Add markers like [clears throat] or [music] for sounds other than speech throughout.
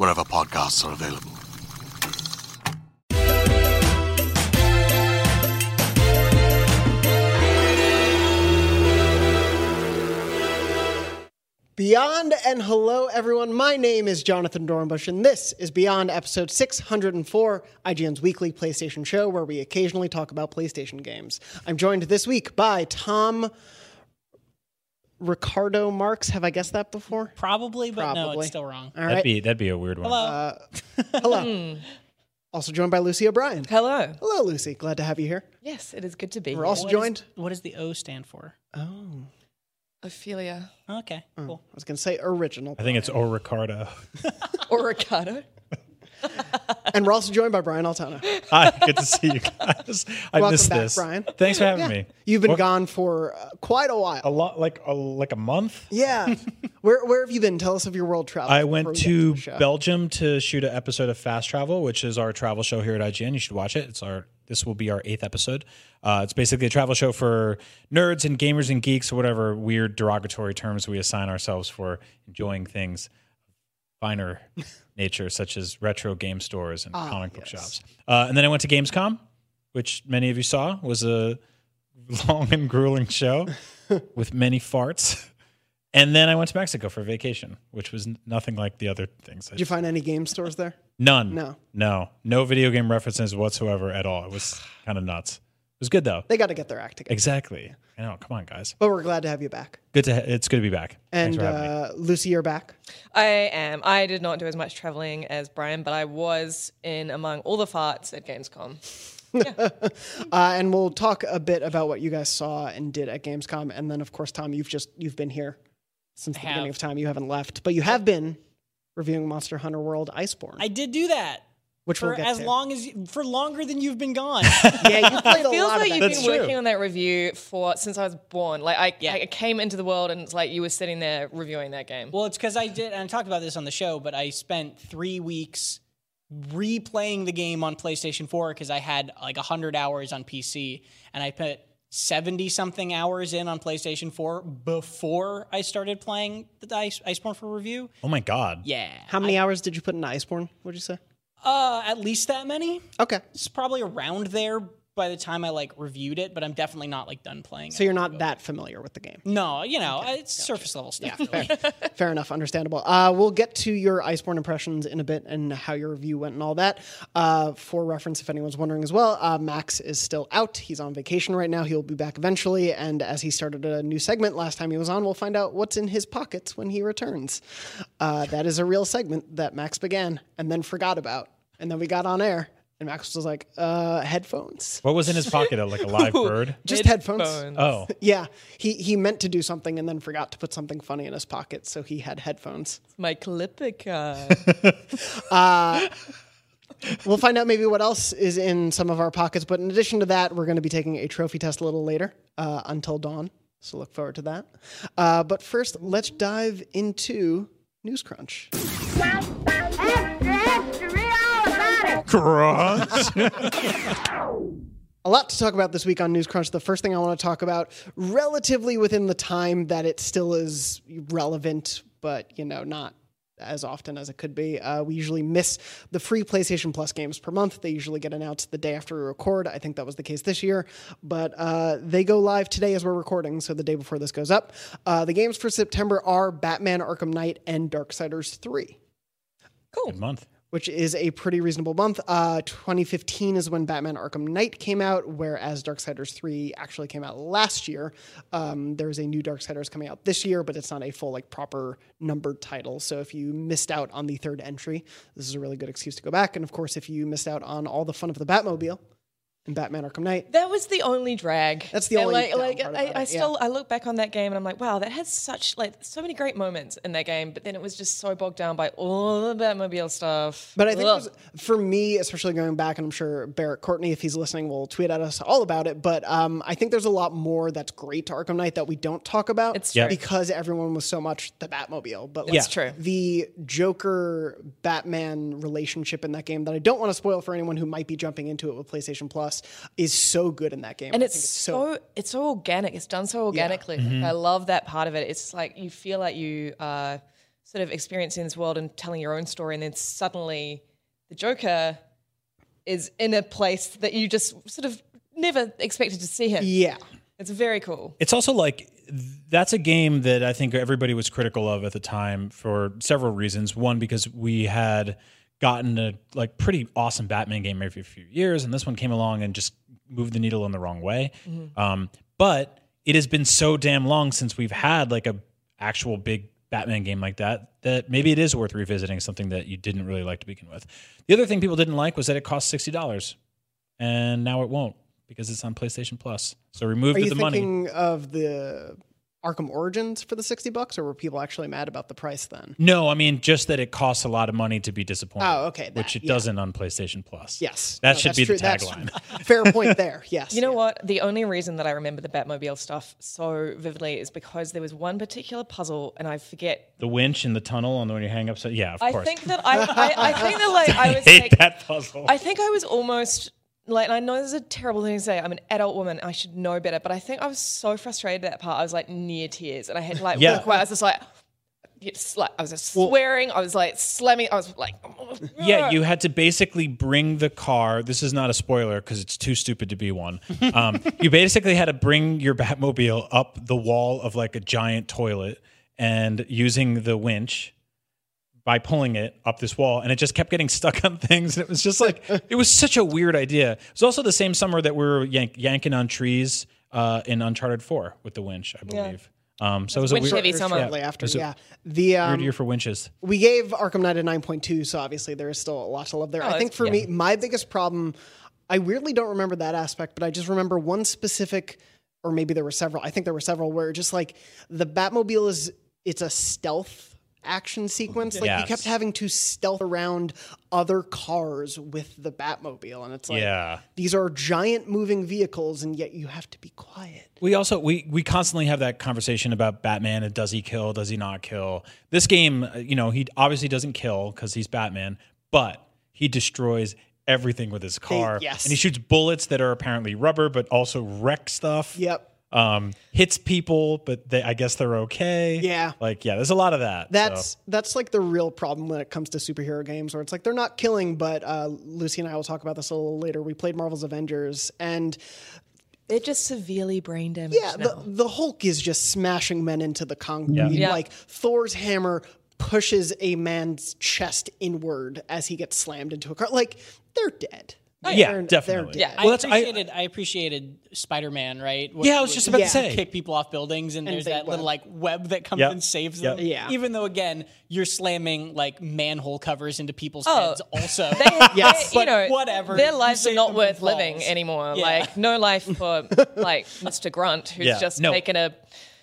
wherever podcasts are available. Beyond and hello, everyone. My name is Jonathon Dornbush, and this is Beyond episode 604, IGN's weekly PlayStation show where we occasionally talk about PlayStation games. I'm joined this week by Tom Ricardo Marks. Have I guessed that before? Probably, but no, it's still wrong. All That'd right. be that'd be a weird one. Hello. Uh, hello. [laughs] also joined by Lucy O'Brien. Hello. Hello, Lucy. Glad to have you here. Yes, it is good to be We're here. also What is- joined. what does the O stand for? Oh, Ophelia Okay, oh, cool. I was going to say original. I think it's O Ricardo. [laughs] or Ricardo. [laughs] and we're also joined by Brian Altano. [laughs] Hi, good to see you guys. I Welcome missed back, this. Brian. Thanks for having Yeah. me. You've been What- gone for uh, quite a while. a lot, like a, like a month. Yeah. [laughs] where where have you been? Tell us of your world travel. I went we get to. Belgium to shoot an episode of Fast Travel, which is our travel show here at IGN. You should watch it. It's our this will be our eighth episode. Uh, it's basically a travel show for nerds and gamers and geeks, or whatever weird derogatory terms we assign ourselves for enjoying things finer nature, such as retro game stores and comic book shops. Uh, and then I went to Gamescom, which many of you saw was a [laughs] long and grueling show [laughs] with many farts. And then I went to Mexico for vacation, which was nothing like the other things. Did you find any game stores there? None. No. No. No video game references whatsoever at all. It was kind of nuts. It was good though. They got to get their act together. Exactly. I know. Come on, guys. But we're glad to have you back. Good to. Ha- it's good to be back. And for having me. uh, Lucy, you're back. I am. I did not do as much traveling as Brian, but I was in among all the farts at Gamescom. [laughs] Uh, and we'll talk a bit about what you guys saw and did at Gamescom. And then, of course, Tom, you've just you've been here since the beginning of time. You haven't left, but you have been reviewing Monster Hunter World Iceborne, I did do that which for we'll get as to. long as for longer than you've been gone. [laughs] yeah, you played a Feels lot like of you've been true. working on that review for since I was born. Like I, Yeah. I came into the world and it's like you were sitting there reviewing that game. well, it's because I did, and I talked about this on the show, but I spent three weeks replaying the game on PlayStation 4 because I had like 100 hours on PC, and I put 70 something hours in on PlayStation 4 before I started playing the Ice, Iceborne for review. oh my god. Yeah. How many hours did you put in Iceborne? What'd you say? Uh, at least that many. Okay, It's probably around there by the time I like reviewed it, but I'm definitely not like done playing so it. you're not that familiar with the game. No, you know, it's surface level stuff. really. [laughs] Fair enough, understandable. Uh, we'll get to your Iceborne impressions in a bit and how your review went and all that. Uh, for reference, if anyone's wondering as well, uh, Max is still out. He's on vacation right now. He'll be back eventually. And as he started a new segment last time he was on, we'll find out what's in his pockets when he returns. Uh, that is a real segment that Max began and then forgot about. And then we got on air, and Max was like, uh, headphones. What was in his pocket? Like a live [laughs] bird? Just headphones. Headphones. Oh. [laughs] Yeah, he, he meant to do something and then forgot to put something funny in his pocket, so he had headphones. My Clipper [laughs] We'll find out maybe what else is in some of our pockets. But in addition to that, we're going to be taking a trophy test a little later uh, until dawn. So look forward to that. Uh, but first, let's dive into News Crunch. Crunch. [laughs] A lot to talk about this week on News Crunch. The first thing I want to talk about, relatively within the time that it still is relevant, but you know, not as often as it could be. Uh, we usually miss the free PlayStation Plus games per month. They usually get announced the day after we record. I think that was the case this year, but uh, they go live today as we're recording, so the day before this goes up. Uh, the games for September are Batman Arkham Knight and Darksiders 3. Cool. Good month. Which is a pretty reasonable month. Uh, 2015 is when Batman Arkham Knight came out, whereas Darksiders 3 actually came out last year. Um, there's a new Darksiders coming out this year, but it's not a full, like, proper numbered title. So if you missed out on the third entry, this is a really good excuse to go back. And of course, if you missed out on all the fun of the Batmobile in Batman Arkham Knight, That was the only drag. That's the And, only like, like I, I it, still I look back on that game and I'm like, wow, that has such like so many great moments in that game, but then it was just so bogged down by all the Batmobile stuff. But I think Ugh. there's- for me, especially going back, and I'm sure Barrett Courtney, if he's listening, will tweet at us all about it. But um, I think there's a lot more that's great to Arkham Knight that we don't talk about. It's true. because everyone was so much the Batmobile. But like, It's true. The Joker Batman relationship in that game that I don't want to spoil for anyone who might be jumping into it with PlayStation Plus is so good in that game. and I it's, so, it's so organic. It's done so organically. Like, mm-hmm. I love that part of it. It's like you feel like you are sort of experiencing this world and telling your own story, and then suddenly the Joker is in a place that you just sort of never expected to see him. yeah. It's very cool. It's also like that's a game that I think everybody was critical of at the time for several reasons. One, because we had gotten a like pretty awesome Batman game every few years, and this one came along and just moved the needle in the wrong way. Um, but it has been so damn long since we've had like a actual big Batman game like that that maybe it is worth revisiting something that you didn't really like to begin with. The other thing people didn't like was that it cost sixty dollars, and now it won't because it's on PlayStation Plus. So remove Are the you money. thinking of the Arkham Origins for the 60 bucks, or were people actually mad about the price then? No, I mean just that it costs a lot of money to be disappointed. Oh, okay, that, which it yeah. doesn't on PlayStation Plus. Yes. that No, should be true. the tagline. [laughs] Fair point there. [laughs] Yes. You know what? The only reason that I remember the Batmobile stuff so vividly is because there was one particular puzzle, and I forget. the winch in the tunnel on the when you hang up. So yeah, of I course. I think that I, I, I think that like [laughs] I was hate like, that puzzle. I think I was almost like, and I know this is a terrible thing to say. I'm an adult woman. I should know better, but I think I was so frustrated at that part. I was like near tears, and I had to like Yeah. walk away. I was just like. It's like I was just swearing. I was like slamming. I was like, [laughs] yeah, you had to basically bring the car. This is not a spoiler because it's too stupid to be one. Um, you basically had to bring your Batmobile up the wall of like a giant toilet and using the winch by pulling it up this wall, and it just kept getting stuck on things. And it was just like it was such a weird idea. It was also the same summer that we were yank- yanking on trees uh, in Uncharted Four with the winch, I believe. Um, so it was a Winch weird, heavy summer. Shortly after, It was a yeah. The um, weird year for winches. we gave Arkham Knight a 9.2, so obviously there is still a lot to love there. I think for me, my biggest problem, I weirdly don't remember that aspect, but I just remember one specific, or maybe there were several. I think there were several where just like the Batmobile is, it's a stealth action sequence. Like you Yes. kept having to stealth around other cars with the Batmobile, and it's like Yeah. these are giant moving vehicles, and yet you have to be quiet. We also we we constantly have that conversation about Batman and does he kill, does he not kill? This game, uh, you know, he obviously doesn't kill because he's Batman, but he destroys everything with his car. yes. and he shoots bullets that are apparently rubber, but also wreck stuff. Yep. Um, hits people, but they, I guess they're okay. Yeah. like yeah, there's a lot of that. That's so. that's like the real problem when it comes to superhero games, where it's like they're not killing, but uh, Lucy and I will talk about this a little later. We played Marvel's Avengers, and they're just severely brain damaged yeah, now. the, the Hulk is just smashing men into the concrete. Yeah. Yeah. Like Thor's hammer pushes a man's chest inward as he gets slammed into a car. Like they're dead. Oh, yeah, They're- definitely. They're dead. I Well, that's I, appreciated. I, appreciated Spider-Man, right? Where- Yeah, I was just about to say. kick people off buildings, and, there's they that little like web that comes Yep. and saves Yep. them. Yeah. Even though again, you're slamming like manhole covers into people's Oh. heads. Also, [laughs] Yes. [laughs] They- you know, whatever, Their lives are not worth living falls. anymore. Yeah. Like no life for [laughs] like Mr. Grunt, who's Yeah. just No. taken a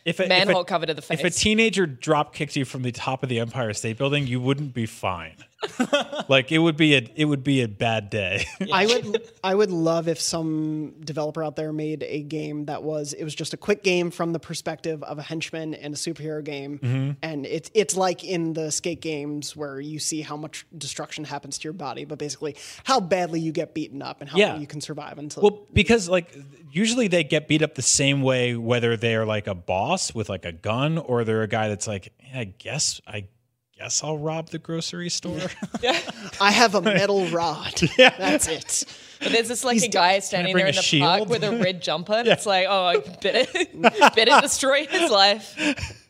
if a, if manhole a- cover to the face. If a teenager drop kicked you from the top of the Empire State Building, you wouldn't be fine. [laughs] like it would be a it would be a bad day. [laughs] I would I would love if some developer out there made a game that was it was just a quick game from the perspective of a henchman and a superhero game, Mm-hmm. and it's it's like in the skate games where you see how much destruction happens to your body, but basically how badly you get beaten up and how Yeah. you can survive until. Well, because like usually they get beat up the same way, whether they're like a boss with like a gun or they're a guy that's like, yeah, I guess I guess I'll rob the grocery store. [laughs] I have a metal rod. [laughs] That's it. But there's this like a guy standing there in the shield? park with a red jumper. and [laughs] It's like, oh, I better, better destroy his life.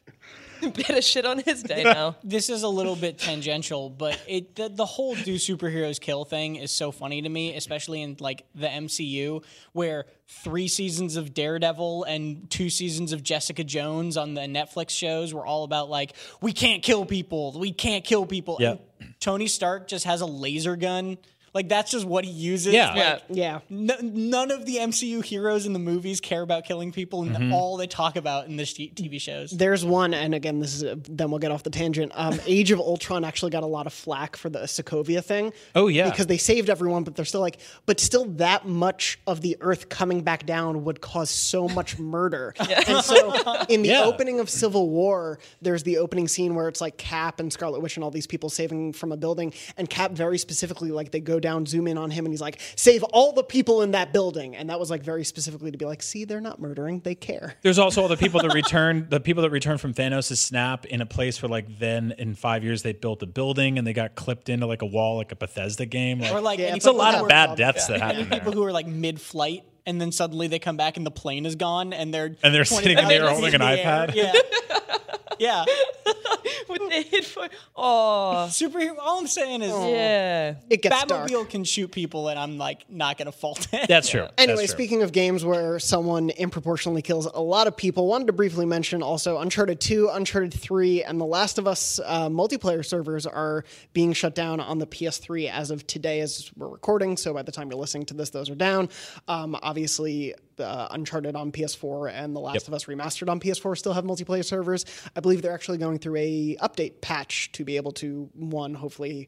[laughs] Better shit on his day [laughs] now. this is a little bit tangential, but it the, the whole do superheroes kill thing is so funny to me, especially in like the MCU, where three seasons of Daredevil and two seasons of Jessica Jones on the Netflix shows were all about like we can't kill people, we can't kill people. Yeah. And Tony Stark just has a laser gun. Like that's just what he uses. Yeah. Like, Yeah. Yeah. n- none of the MCU heroes in the movies care about killing people, and Mm-hmm. all they talk about in the sh- TV shows. There's one, and again, this is a, then we'll get off the tangent. Um, [laughs] Age of Ultron actually got a lot of flack for the Sokovia thing. Oh, yeah. because they saved everyone, but they're still like, but still that much of the Earth coming back down would cause so much [laughs] murder. And [laughs] so, in the Yeah. opening of Civil War, there's the opening scene where it's like Cap and Scarlet Witch and all these people saving from a building, and Cap very specifically like they go down, zoom in on him, and he's like, save all the people in that building, and that was like very specifically to be like, see, they're not murdering, they care. There's also all the people that [laughs] return, the people that return from Thanos' snap in a place where, like, then in five years they built a building and they got clipped into like a wall, like a Bethesda game. Like, Or like Yeah, it's it's a lot of bad works. deaths that happen there. people who are like mid-flight and then suddenly they come back and the plane is gone and they're And they're sitting in the air holding an the air. iPad. Yeah. [laughs] yeah. [laughs] With the headphone. [laughs] Oh, Superhero. All I'm saying is, yeah. It gets dark. Batmobile can shoot people, and I'm like not gonna fault it. That's true. Anyway, That's true. speaking of games where someone improportionately kills a lot of people, wanted to briefly mention also Uncharted 2, Uncharted 3, and The Last of Us uh, multiplayer servers are being shut down on the PS3 as of today, as we're recording. So by the time you're listening to this, those are down. Um, obviously, uh, Uncharted on PS4 and The Last of Us remastered on PS4 still have multiplayer servers. I believe they're actually going through a update patch to be able to one hopefully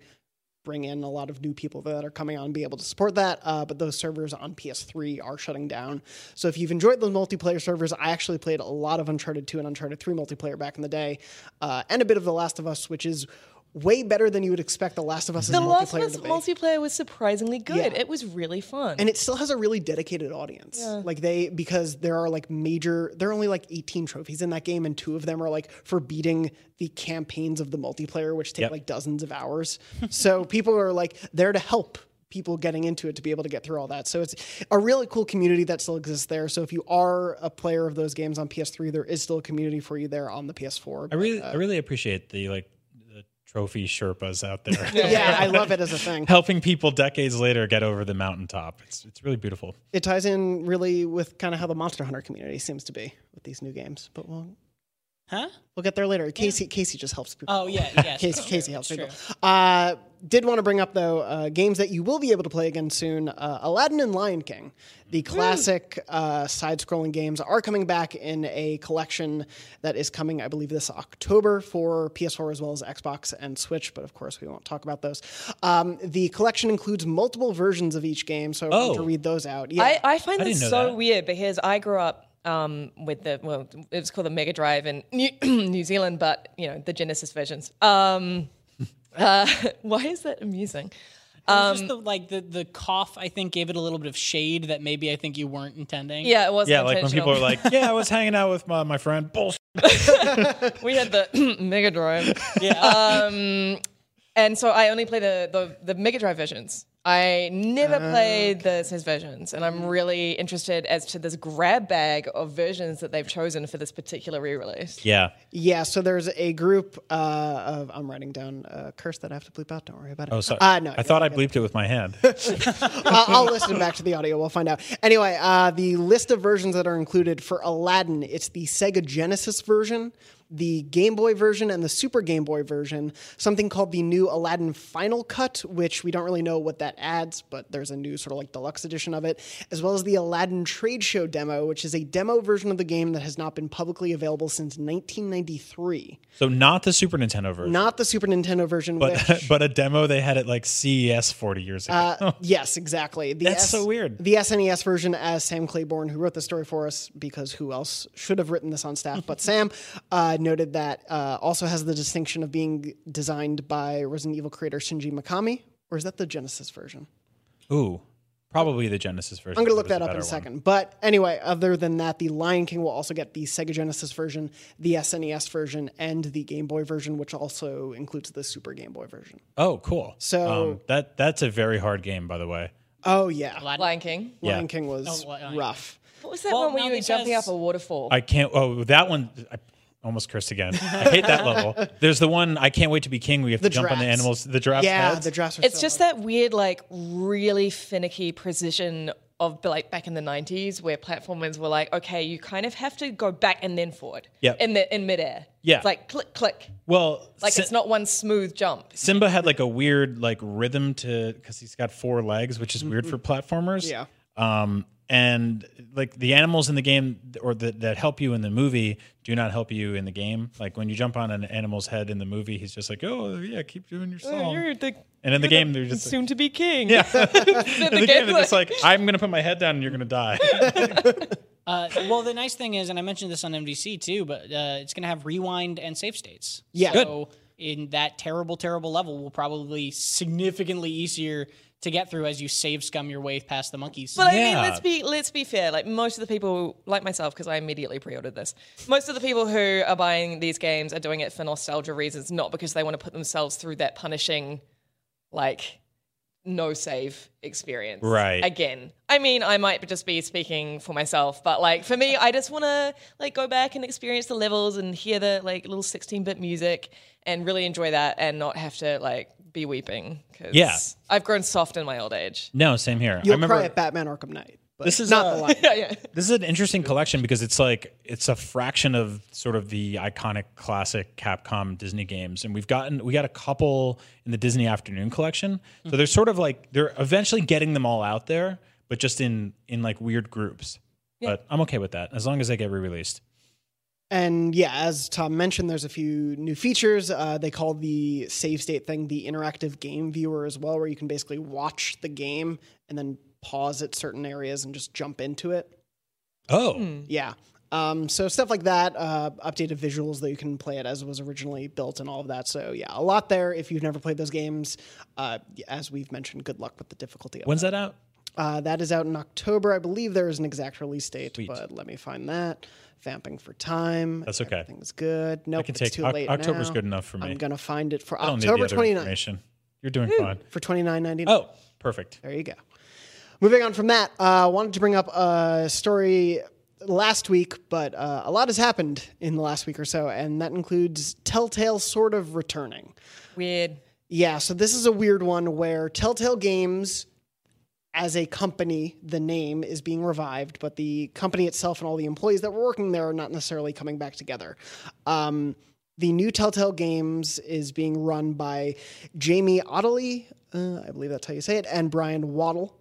bring in a lot of new people that are coming on and be able to support that. Uh, but those servers on PS3 are shutting down. So if you've enjoyed those multiplayer servers, I actually played a lot of Uncharted 2 and Uncharted 3 multiplayer back in the day, uh, and a bit of The Last of Us, which is way better than you would expect The Last of Us The Last of multiplayer Us multiplayer was surprisingly good. Yeah. It was really fun. and it still has a really dedicated audience. Like they because there are like major there are only like 18 trophies in that game and two of them are like for beating the campaigns of the multiplayer which take Yep. like dozens of hours. [laughs] so people are like there to help people getting into it to be able to get through all that. So it's a really cool community that still exists there. So if you are a player of those games on PS3 there is still a community for you there on the PS4. I really, uh, I really appreciate the like the trophy Sherpas out there. [laughs] yeah, I love it as a [laughs] thing. Helping people decades later get over the mountaintop. It's, it's really beautiful. It ties in really with kind of how the Monster Hunter community seems to be with these new games. But we'll Huh? We'll get there later. Casey Casey just helps people. Oh yeah. Yes. [laughs] Casey, True. Casey helps people. true. Uh, did want to bring up though uh, games that you will be able to play again soon. Uh, Aladdin and Lion King, the classic uh, side-scrolling games, are coming back in a collection that is coming, I believe, this October for PS4 as well as Xbox and Switch. But of course, we won't talk about those. Um, the collection includes multiple versions of each game, so I want to Oh. read those out. Yeah, I, I find I this so that. weird because I grew up um, with the well, it was called the Mega Drive in New, [clears throat] New Zealand, but you know the Genesis versions. Um, [laughs] uh, [laughs] why is that amusing? It was Um, just the, like the the cough. I think gave it a little bit of shade that maybe I think you weren't intending. Yeah, it wasn't Yeah, like when people are like, [laughs] "Yeah, I was hanging out with my, my friend." Bullshit. we had the [clears throat] Mega Drive. Yeah. Um, and so I only play the, the, the Mega Drive versions. I never played the SNES versions, and I'm really interested as to this grab bag of versions that they've chosen for this particular re-release. Yeah, Yeah, so there's a group uh, of I'm writing down a curse that I have to bleep out. Don't worry about it. Oh, sorry. Uh, no, I thought I bleeped it with my hand. [laughs] I'll, I'll listen back to the audio. We'll find out. Anyway, uh, the list of versions that are included for Aladdin, it's the Sega Genesis version, the Game Boy version, and the Super Game Boy version. Something called the new Aladdin Final Cut, which we don't really know what that adds, but there's a new sort of like deluxe edition of it, as well as the Aladdin Trade Show demo, which is a demo version of the game that has not been publicly available since 1993. so not the Super Nintendo version, Not the Super Nintendo version, but which [laughs] but a demo they had at like CES 40 years ago. Uh, yes, exactly. The That's so weird. The SNES version, as Sam Claiborne, who wrote the story for us, because who else should have written this on staff but Sam, [laughs] uh, noted that uh, also has the distinction of being designed by Resident Evil creator Shinji Mikami. Or is that the Genesis version? Ooh, probably the Genesis version. I'm going to look that up in better a one. second. But anyway, other than that, the Lion King will also get the Sega Genesis version, the SNES version, and the Game Boy version, which also includes the Super Game Boy version. Oh, cool. So- um, that that's a very hard game, by the way. Oh, yeah. Lion King. Yeah. Lion King was Oh, Lion King. rough. What was that Well, one where you were jumping has- up a waterfall? I can't. Oh, that one. I, almost cursed again. [laughs] I hate that level. There's the one I can't wait to be king. We have The to jump on the animals, the giraffes. yeah, heads. the drafts are It's so just that weird, like really finicky precision of like back in the '90s, where platformers were like, okay, you kind of have to go back and then forward. Yep. In the in midair. Yeah. It's like click click. well, Like Si- it's not one smooth jump. Simba had like a weird like rhythm to because he's got four legs, which is weird for platformers. Yeah. Um, and like the animals in the game or that that help you in the movie do not help you in the game. Like when you jump on an animal's head in the movie, he's just like, "Oh yeah, keep doing your song." the and in [laughs] the game, they're just like, soon to be king. yeah. in in the game, they're just like, "I'm gonna put my head down and you're gonna die." [laughs] Uh, well, the nice thing is, and I mentioned this on NVC too, but uh, it's going to have rewind and save states. Yeah. So in that terrible, terrible level, will probably significantly easier to get through as you save scum your way past the monkeys. But I mean, Yeah. let's be let's be fair. Like most of the people, like myself, because I immediately pre-ordered this. Most of the people who are buying these games are doing it for nostalgia reasons, not because they want to put themselves through that punishing, like, no save experience. Right. Again, I mean, I might just be speaking for myself, but like for me, I just want to like go back and experience the levels and hear the like little 16-bit music and really enjoy that and not have to like be weeping. Cause Yeah. I've grown soft in my old age. no, same here. I You'll remember cry at Batman Arkham Knight. But This is, not uh, the line. [laughs] yeah, yeah. This is an interesting collection because it's like it's a fraction of sort of the iconic classic Capcom Disney games, and we've gotten we got a couple in the Disney Afternoon collection. So they're sort of like they're eventually getting them all out there, but just in in like weird groups. But I'm okay with that as long as they get re-released. And yeah, as Tom mentioned, there's a few new features. Uh, they call the save state thing the interactive game viewer as well, where you can basically watch the game and then pause at certain areas and just jump into it. Oh, Yeah. Um, so stuff like that, uh, updated visuals that you can play it as it was originally built and all of that. So yeah, a lot there. If you've never played those games, uh, as we've mentioned, good luck with the difficulty. Of when's that. that out? Uh, that is out in October. I believe there is an exact release date, Sweet. but let me find that. Vamping for time. That's okay. Everything's good. Nope, I can it's take too Oc- late October's now. good enough for me. I'm gonna find it for I don't October need the other 29th information. You're doing fine. for 29.99. Oh, perfect. There you go. Moving on from that, I uh, wanted to bring up a story last week, but uh, a lot has happened in the last week or so, and that includes Telltale sort of returning. Weird. Yeah, so this is a weird one where Telltale Games, as a company, the name is being revived, but the company itself and all the employees that were working there are not necessarily coming back together. Um, the new Telltale Games is being run by Jamie Ottilie, uh, I believe that's how you say it, and Brian Waddle.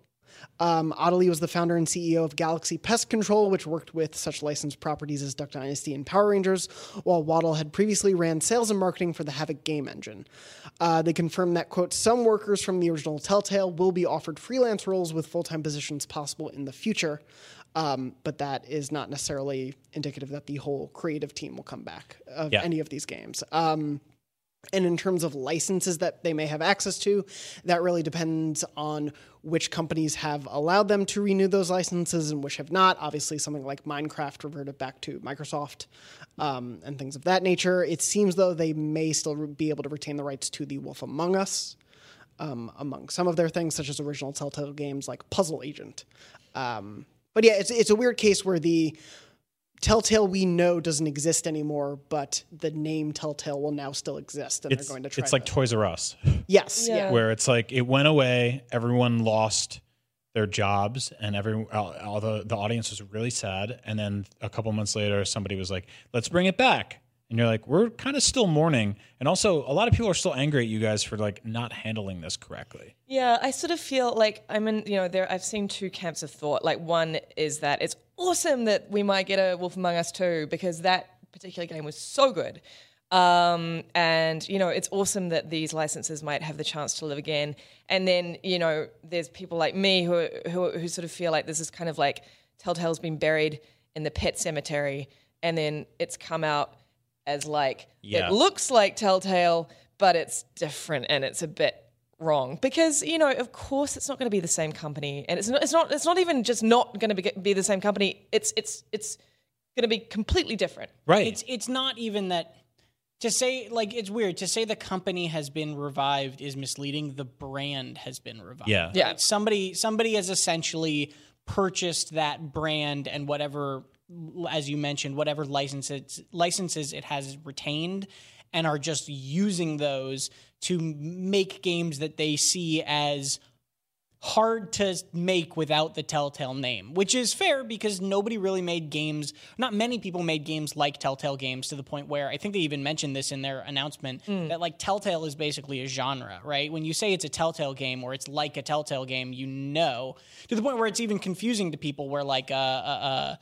Um, Ottilie was the founder and CEO of Galaxy Pest Control, which worked with such licensed properties as Duck Dynasty and Power Rangers, while Waddle had previously ran sales and marketing for the Havok game engine. Uh, they confirmed that, quote, some workers from the original Telltale will be offered freelance roles with full time positions possible in the future. Um, but that is not necessarily indicative that the whole creative team will come back of Yeah. any of these games. Um, and in terms of licenses that they may have access to, that really depends on which companies have allowed them to renew those licenses and which have not. Obviously, something like Minecraft reverted back to Microsoft um, and things of that nature. It seems though they may still be able to retain the rights to the Wolf Among Us um, among some of their things, such as original Telltale games like Puzzle Agent. Um, but yeah, it's it's a weird case where the Telltale we know doesn't exist anymore, but the name Telltale will now still exist, and It's they're going to try. it's like to, Toys R Us. [laughs] yes, yeah. Yeah. where it's like it went away, everyone lost their jobs, and every all, all the the audience was really sad. And then a couple months later, somebody was like, "Let's bring it back." And you're like, "We're kind of still mourning." And also, a lot of people are still angry at you guys for like not handling this correctly. Yeah, I sort of feel like I'm in, you know, there I've seen two camps of thought. Like one is that it's awesome that we might get a Wolf Among Us too, because that particular game was so good. Um, and you know, it's awesome that these licenses might have the chance to live again. And then, you know, there's people like me who who, who sort of feel like this is kind of like Telltale's been buried in the pet cemetery, and then it's come out as like Yeah. it looks like Telltale, but it's different and it's a bit wrong because you know of course it's not going to be the same company and it's not it's not it's not even just not going to be, be the same company it's it's it's going to be completely different Right. It's it's not even that to say like it's weird to say the company has been revived is misleading. The brand has been revived. Yeah. Yeah. Somebody somebody has essentially purchased that brand and whatever l- as you mentioned, whatever licenses licenses it has retained, and are just using those to make games that they see as hard to make without the Telltale name, which is fair because nobody really made games, not many people made games like Telltale games to the point where I think they even mentioned this in their announcement that like Telltale is basically a genre, right? When you say it's a Telltale game or it's like a Telltale game, you know, to the point where it's even confusing to people where like uh uh, uh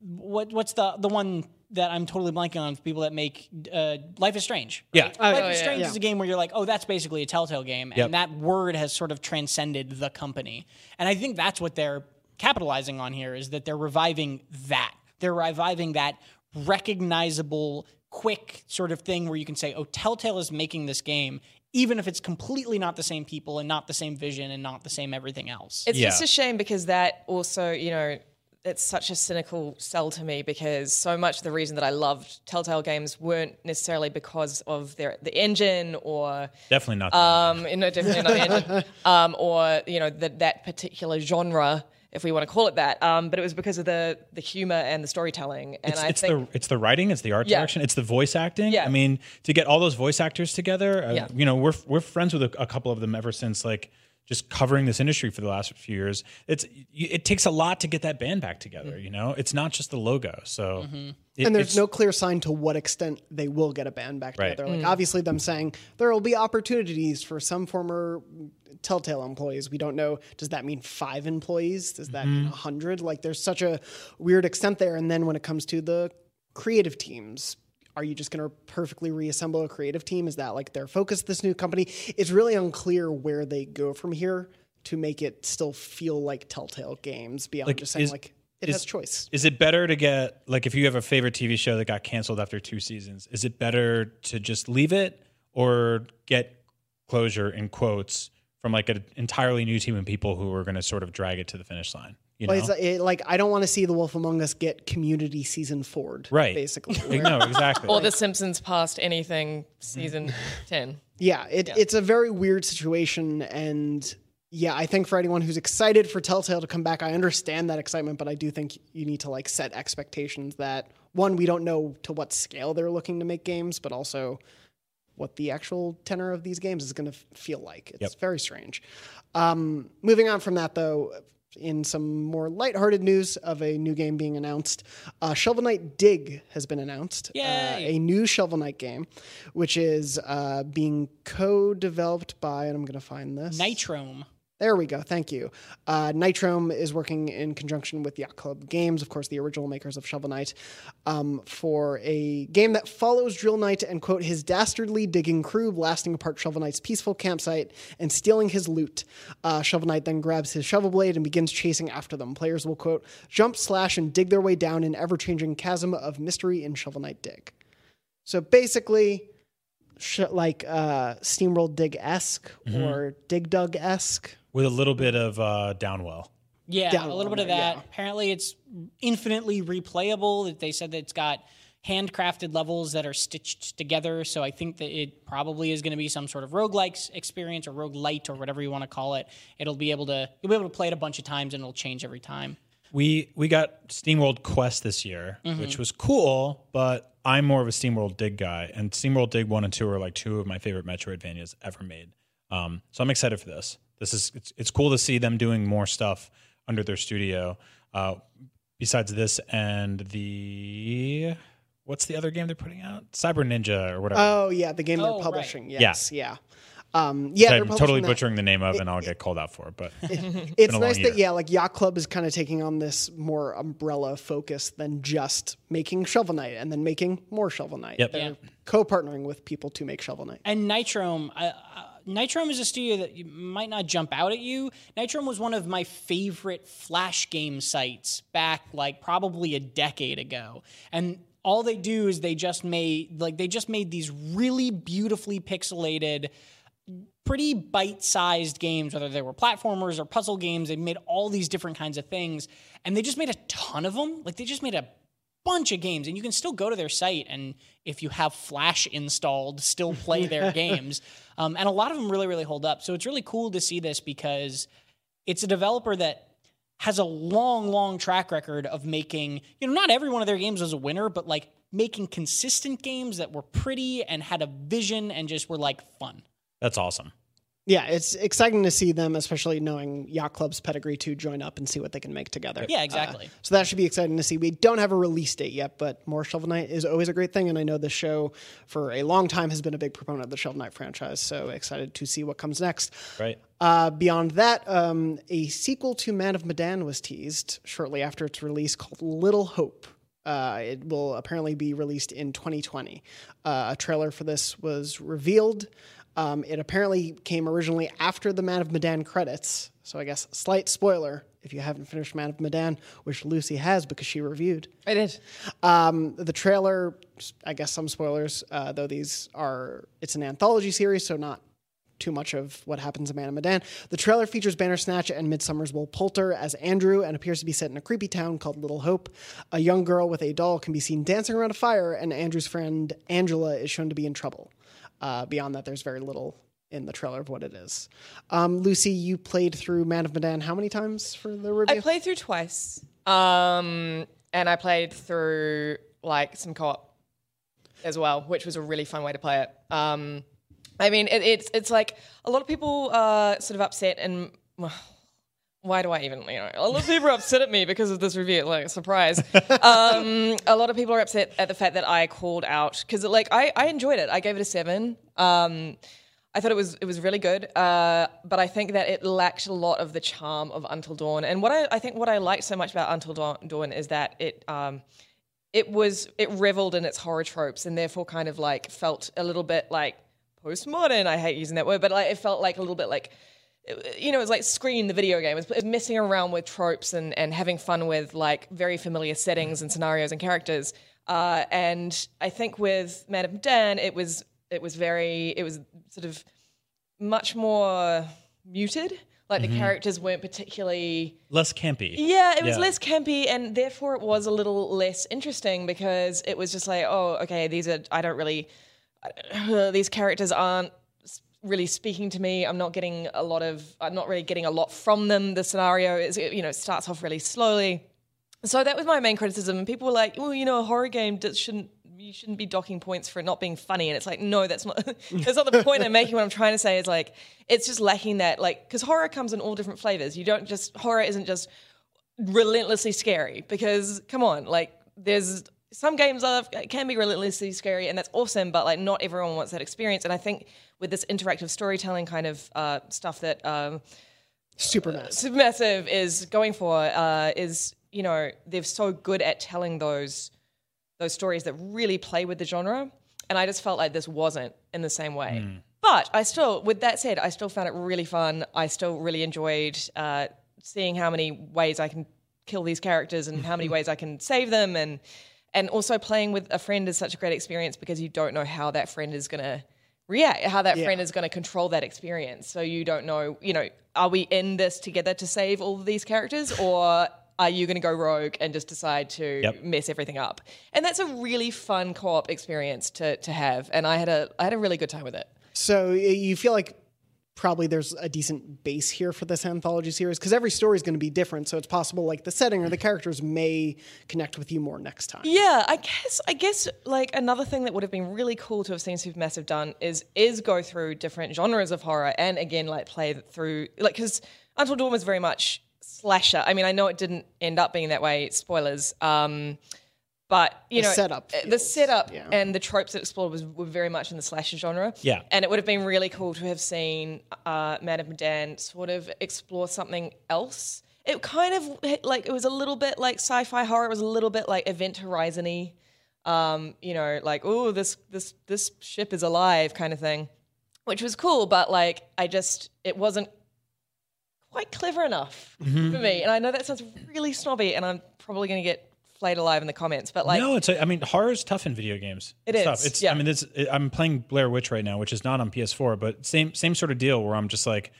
what what's the the one that I'm totally blanking on for people that make uh, Life is Strange. Yeah. Life yeah, is yeah. Strange Yeah. is a game where you're like, oh, that's basically a Telltale game, Yep. and that word has sort of transcended the company. And I think that's what they're capitalizing on here is that they're reviving that. They're reviving that recognizable, quick sort of thing where you can say, oh, Telltale is making this game, even if it's completely not the same people and not the same vision and not the same everything else. It's Yeah. just a shame because that also, you know, it's such a cynical sell to me because so much of the reason that I loved Telltale games weren't necessarily because of their the engine or Definitely not. um, you know, definitely not the engine, [laughs] um, or you know that that particular genre, if we want to call it that. Um, but it was because of the the humor and the storytelling, and it's, I it's think the it's the writing, it's the art Yeah. direction, it's the voice acting. Yeah. I mean, to get all those voice actors together, uh, Yeah. you know, we're we're friends with a, a couple of them ever since like just covering this industry for the last few years. It's it takes a lot to get that band back together. Mm-hmm. You know, it's not just the logo. So, mm-hmm. it- and there's no clear sign to what extent they will get a band back Right. together. Like mm. obviously them saying there will be opportunities for some former Telltale employees. We don't know. Does that mean five employees? Does that mean mm-hmm. a hundred? Like there's such a weird extent there. And then when it comes to the creative teams. Are you just going to perfectly reassemble a creative team? Is that like their focus? This new company, it's really unclear where they go from here to make it still feel like Telltale games beyond Like, just saying is- like it is- has choice. Is it better to get like if you have a favorite TV show that got canceled after two seasons? Is it better to just leave it or get closure in quotes from like an entirely new team of people who are going to sort of drag it to the finish line? You know, Well, it's like, it, like I don't want to see The Wolf Among Us get Community season forward, right? Basically, Like, [laughs] no, exactly. or The Simpsons past anything season [laughs] ten. yeah, it, it's a very weird situation, and yeah, I think for anyone who's excited for Telltale to come back, I understand that excitement, but I do think you need to like set expectations that one, we don't know to what scale they're looking to make games, but also what the actual tenor of these games is going to feel like. It's Yep. very strange. Um, moving on from that, though, in some more lighthearted news of a new game being announced, uh, Shovel Knight Dig has been announced. Uh, a new Shovel Knight game, which is uh, being co-developed by, and I'm going to find this. Nitrome. There we go. Thank you. Uh, Nitrome is working in conjunction with Yacht Club Games, of course, the original makers of Shovel Knight, um, for a game that follows Drill Knight and, quote, his dastardly digging crew blasting apart Shovel Knight's peaceful campsite and stealing his loot. Uh, Shovel Knight then grabs his shovel blade and begins chasing after them. Players will, quote, jump, slash, and dig their way down an ever changing chasm of mystery in Shovel Knight Dig. So basically, sh- like uh, SteamWorld Dig esque or Dig Dug esque. with a little bit of uh, downwell. Yeah, down a little bit of that. yeah. Apparently, it's infinitely replayable. That They said that it's got handcrafted levels that are stitched together. So I think that it probably is going to be some sort of roguelike experience or roguelite or whatever you want to call it. It'll be able to you'll be able to play it a bunch of times and it'll change every time. We we got SteamWorld Quest this year, Mm-hmm. which was cool, but I'm more of a SteamWorld Dig guy, and SteamWorld Dig one and two are like two of my favorite Metroidvanias ever made. Um, so I'm excited for this. This is it's, it's cool to see them doing more stuff under their studio. Uh, besides this and the what's the other game they're putting out? Cyber Ninja or whatever. Oh yeah, the game Oh, they're right. publishing. Yes, yeah. Um, yeah, I'm publishing totally that. butchering the name of, it, and I'll get called out for it. But [laughs] It's a nice that yeah, like Yacht Club is kind of taking on this more umbrella focus than just making Shovel Knight and then making more Shovel Knight. Yep. They're co-partnering with people to make Shovel Knight. And Nitrome, uh, uh, Nitrome is a studio that might not jump out at you. Nitrome was one of my favorite Flash game sites back like probably a decade ago. And all they do is they just made like they just made these really beautifully pixelated pretty bite-sized games whether they were platformers or puzzle games they made all these different kinds of things and they just made a ton of them like they just made a bunch of games and you can still go to their site and if you have flash installed still play their [laughs] games. Um, and a lot of them really really hold up. So it's really cool to see this because it's a developer that has a long, long track record of making, you know, not every one of their games was a winner, but like making consistent games that were pretty and had a vision and just were like fun. That's awesome. Yeah, it's exciting to see them, especially knowing Yacht Club's pedigree, to join up and see what they can make together. Yeah, exactly. Uh, so that should be exciting to see. We don't have a release date yet, but more Shovel Knight is always a great thing, and I know the show for a long time has been a big proponent of the Shovel Knight franchise. So excited to see what comes next. Right. Uh, beyond that, um, a sequel to Man of Medan was teased shortly after its release called Little Hope. Uh, it will apparently be released in 2020. Uh, a trailer for this was revealed. Um, it apparently came originally after the Man of Medan credits. So I guess slight spoiler if you haven't finished Man of Medan, which Lucy has because she reviewed. I did. Um, the trailer, I guess some spoilers, uh, though these are, it's an anthology series, so not too much of what happens in Man of Medan. The trailer features Bandersnatch and Midsommar's Will Poulter as Andrew and appears to be set in a creepy town called Little Hope. A young girl with a doll can be seen dancing around a fire, and Andrew's friend Angela is shown to be in trouble. Uh, beyond that, there's very little in the trailer of what it is. Um, Lucy, you played through Man of Medan how many times for the review? I played through twice. Um, and I played through like some co-op as well, which was a really fun way to play it. Um, I mean, it, it's it's like a lot of people are sort of upset, and well, why do I even you know? A lot of people are upset at me because of this review. Like surprise, um, [laughs] a lot of people are upset at the fact that I called out because like I I enjoyed it. I gave it a seven. Um, I thought it was it was really good, uh, but I think that it lacked a lot of the charm of Until Dawn. And what I, I think what I liked so much about Until Dawn, Dawn is that it um, it was it reveled in its horror tropes and therefore kind of like felt a little bit like postmodern. I hate using that word, but like it felt like a little bit like you know, it was like Scream, the video game. It was messing around with tropes and, and having fun with like very familiar settings and scenarios and characters. Uh, and I think with Man Dan, it was it was very it was sort of much more muted. Like the characters weren't particularly Less campy. yeah, it was Yeah. less campy, and therefore it was a little less interesting because it was just like, oh, okay, these are I don't really [sighs] these characters aren't really speaking to me. I'm not getting a lot of I'm not really getting a lot from them. The scenario is you know it starts off really slowly. So that was my main criticism. And people were like, well, you know, a horror game shouldn't you shouldn't be docking points for it not being funny. And it's like, no, that's not [laughs] that's not the [laughs] point I'm making. What I'm trying to say is like it's just lacking that like because horror comes in all different flavors. You don't just horror isn't just relentlessly scary because come on, like there's some games are can be relentlessly scary and that's awesome, but like not everyone wants that experience. And I think with this interactive storytelling kind of uh, stuff that um, Supermassive. Supermassive is going for uh, is you know they're so good at telling those those stories that really play with the genre, and I just felt like this wasn't in the same way. But I still, with that said, I still found it really fun. I still really enjoyed uh, seeing how many ways I can kill these characters and how many [laughs] ways I can save them, and and also playing with a friend is such a great experience because you don't know how that friend is gonna react, how that Yeah. friend is going to control that experience. So you don't know, you know, are we in this together to save all of these characters [laughs] or are you going to go rogue and just decide to Yep. mess everything up? And that's a really fun co-op experience to to have and I had a I had a really good time with it. So eh, you feel like probably there's a decent base here for this anthology series because every story is going to be different. So it's possible like the setting or the characters may connect with you more next time. Yeah, I guess I guess like another thing that would have been really cool to have seen Supermassive done is is go through different genres of horror and again like play through like because Until Dawn was very much slasher. I mean, I know it didn't end up being that way. Spoilers. Um, but you The know, setup uh, the feels- setup yeah. and the tropes it explored was were very much in the slasher genre. Yeah. and it would have been really cool to have seen uh, Man of Medan sort of explore something else. It kind of like it was a little bit like sci-fi horror. It was a little bit like Event Horizon-y. Um, you know, like oh, this this this ship is alive, kind of thing, which was cool. But like, I just it wasn't quite clever enough for me. And I know that sounds really snobby, and I'm probably going to get flayed alive in the comments. But like, no, it's. A, I mean, horror is tough in video games. It it's is, Tough. It's. yeah. I mean, it's. It, I'm playing Blair Witch right now, which is not on PS4, but same same sort of deal where I'm just like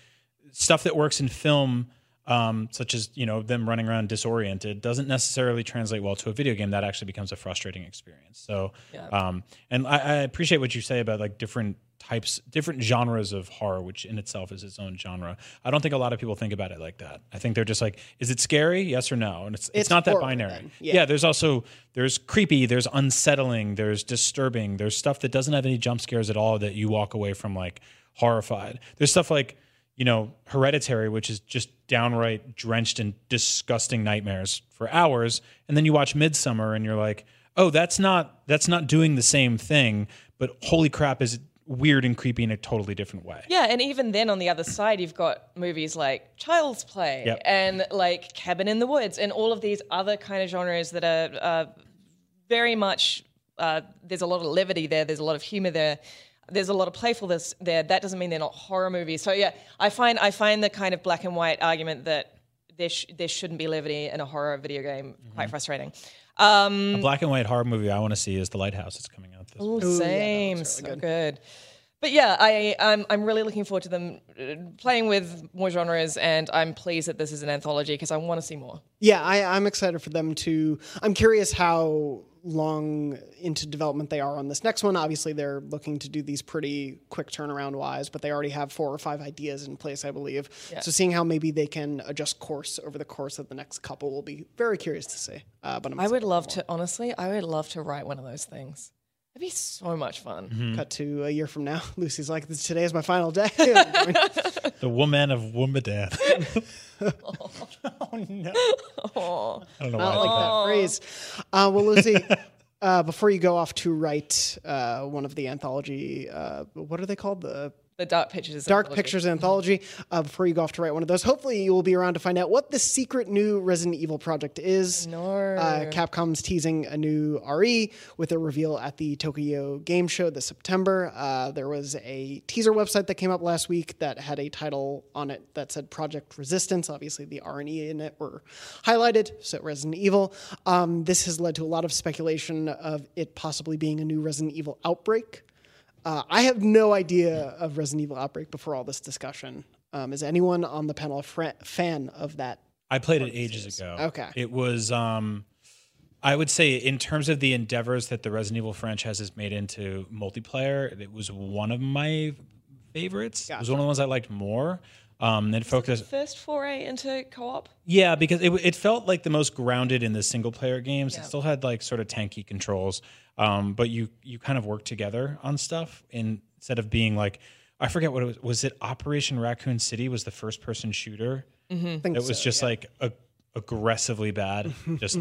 stuff that works in film. Um, such as you know them running around disoriented, doesn't necessarily translate well to a video game. That actually becomes a frustrating experience. So, um, and I, I appreciate what you say about like different types, different genres of horror, which in itself is its own genre. I don't think a lot of people think about it like that. I think they're just like, is it scary? Yes or no? And it's it's, It's not that binary. Yeah. Yeah. there's also there's creepy, there's unsettling, there's disturbing, there's stuff that doesn't have any jump scares at all that you walk away from like horrified. There's stuff like you know Hereditary, which is just downright drenched in disgusting nightmares for hours, and then you watch Midsommar and you're like, oh, that's not that's not doing the same thing, but holy crap, is it weird and creepy in a totally different way. Yeah, and even then on the other side, you've got movies like Child's Play Yep. and like Cabin in the Woods and all of these other kind of genres that are uh, very much, uh, there's a lot of levity there, there's a lot of humor there. There's a lot of playfulness there. That doesn't mean they're not horror movies. So yeah, I find I find the kind of black and white argument that there sh- there shouldn't be levity in a horror video game quite frustrating. Um, A black and white horror movie I want to see is The Lighthouse. It's coming out this. Ooh, same, so good. But yeah, I I'm I'm really looking forward to them uh, playing with more genres, and I'm pleased that this is an anthology because I want to see more. Yeah, I, I'm excited for them to. I'm curious how long into development they are on this next one. Obviously, they're looking to do these pretty quick turnaround wise, but they already have four or five ideas in place, I believe. So, seeing how maybe they can adjust course over the course of the next couple will be very curious to see. Uh, but I'm I would love for to honestly, I would love to write one of those things. It'd be so much fun. more. cut to a year from now. [laughs] Lucy's like, "Today is my final day." [laughs] [laughs] The Woman of Wombadath. [laughs] Oh no. [laughs] I don't know why I I like that phrase. Uh, well, Lucy, uh, before you go off to write uh, one of the anthology, uh, what are they called? The The Dark Pictures. Dark anthology. Pictures anthology. Uh, before you go off to write one of those, hopefully you will be around to find out what the secret new Resident Evil project is. Uh, Capcom's teasing a new RE with a reveal at the Tokyo Game Show this September. Uh, there was a teaser website that came up last week that had a title on it that said Project Resistance. Obviously, the R and E in it were highlighted. So Resident Evil. Um, this has led to a lot of speculation of it possibly being a new Resident Evil Outbreak. Uh, I have no idea of Resident Evil Outbreak before all this discussion. Um, is anyone on the panel a fr- fan of that? I played it ages ago. Okay. It was um I would say in terms of the endeavors that the Resident Evil franchise has made into multiplayer, it was one of my favorites. It was one of the ones I liked more. Um, it focused, First foray into co-op. yeah, because it, it felt like the most grounded in the single player games. It still had like sort of tanky controls, um, but you you kind of work together on stuff instead of being like I forget what it was. Was it Operation Raccoon City? Was the first person shooter? I think It was so, just yeah. like a, aggressively bad. [laughs] Just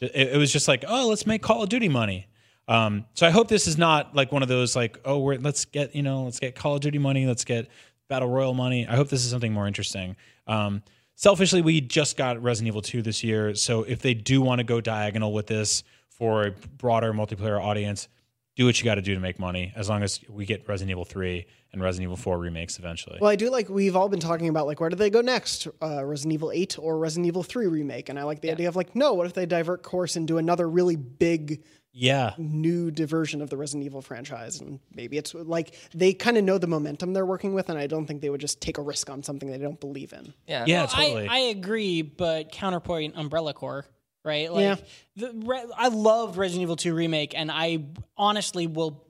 it, it was just like, oh, let's make Call of Duty money. Um, so I hope this is not like one of those like, oh, we're let's get you know let's get Call of Duty money, let's get Battle Royale money. I hope this is something more interesting. Um, selfishly, we just got Resident Evil 2 this year, so if they do want to go diagonal with this for a broader multiplayer audience, do what you got to do to make money. As long as we get Resident Evil 3 and Resident Evil 4 remakes eventually. Well, I do like we've all been talking about like where do they go next? Uh, Resident Evil 8 or Resident Evil 3 remake? And I like the idea of like, no, what if they divert course and do another really big yeah, new diversion of the Resident Evil franchise? And maybe it's like they kind of know the momentum they're working with, and I don't think they would just take a risk on something they don't believe in. Yeah. yeah, totally. I, I agree, but counterpoint Umbrella Corps, right? Like, Yeah. The, re, I loved Resident Evil 2 remake, and I honestly will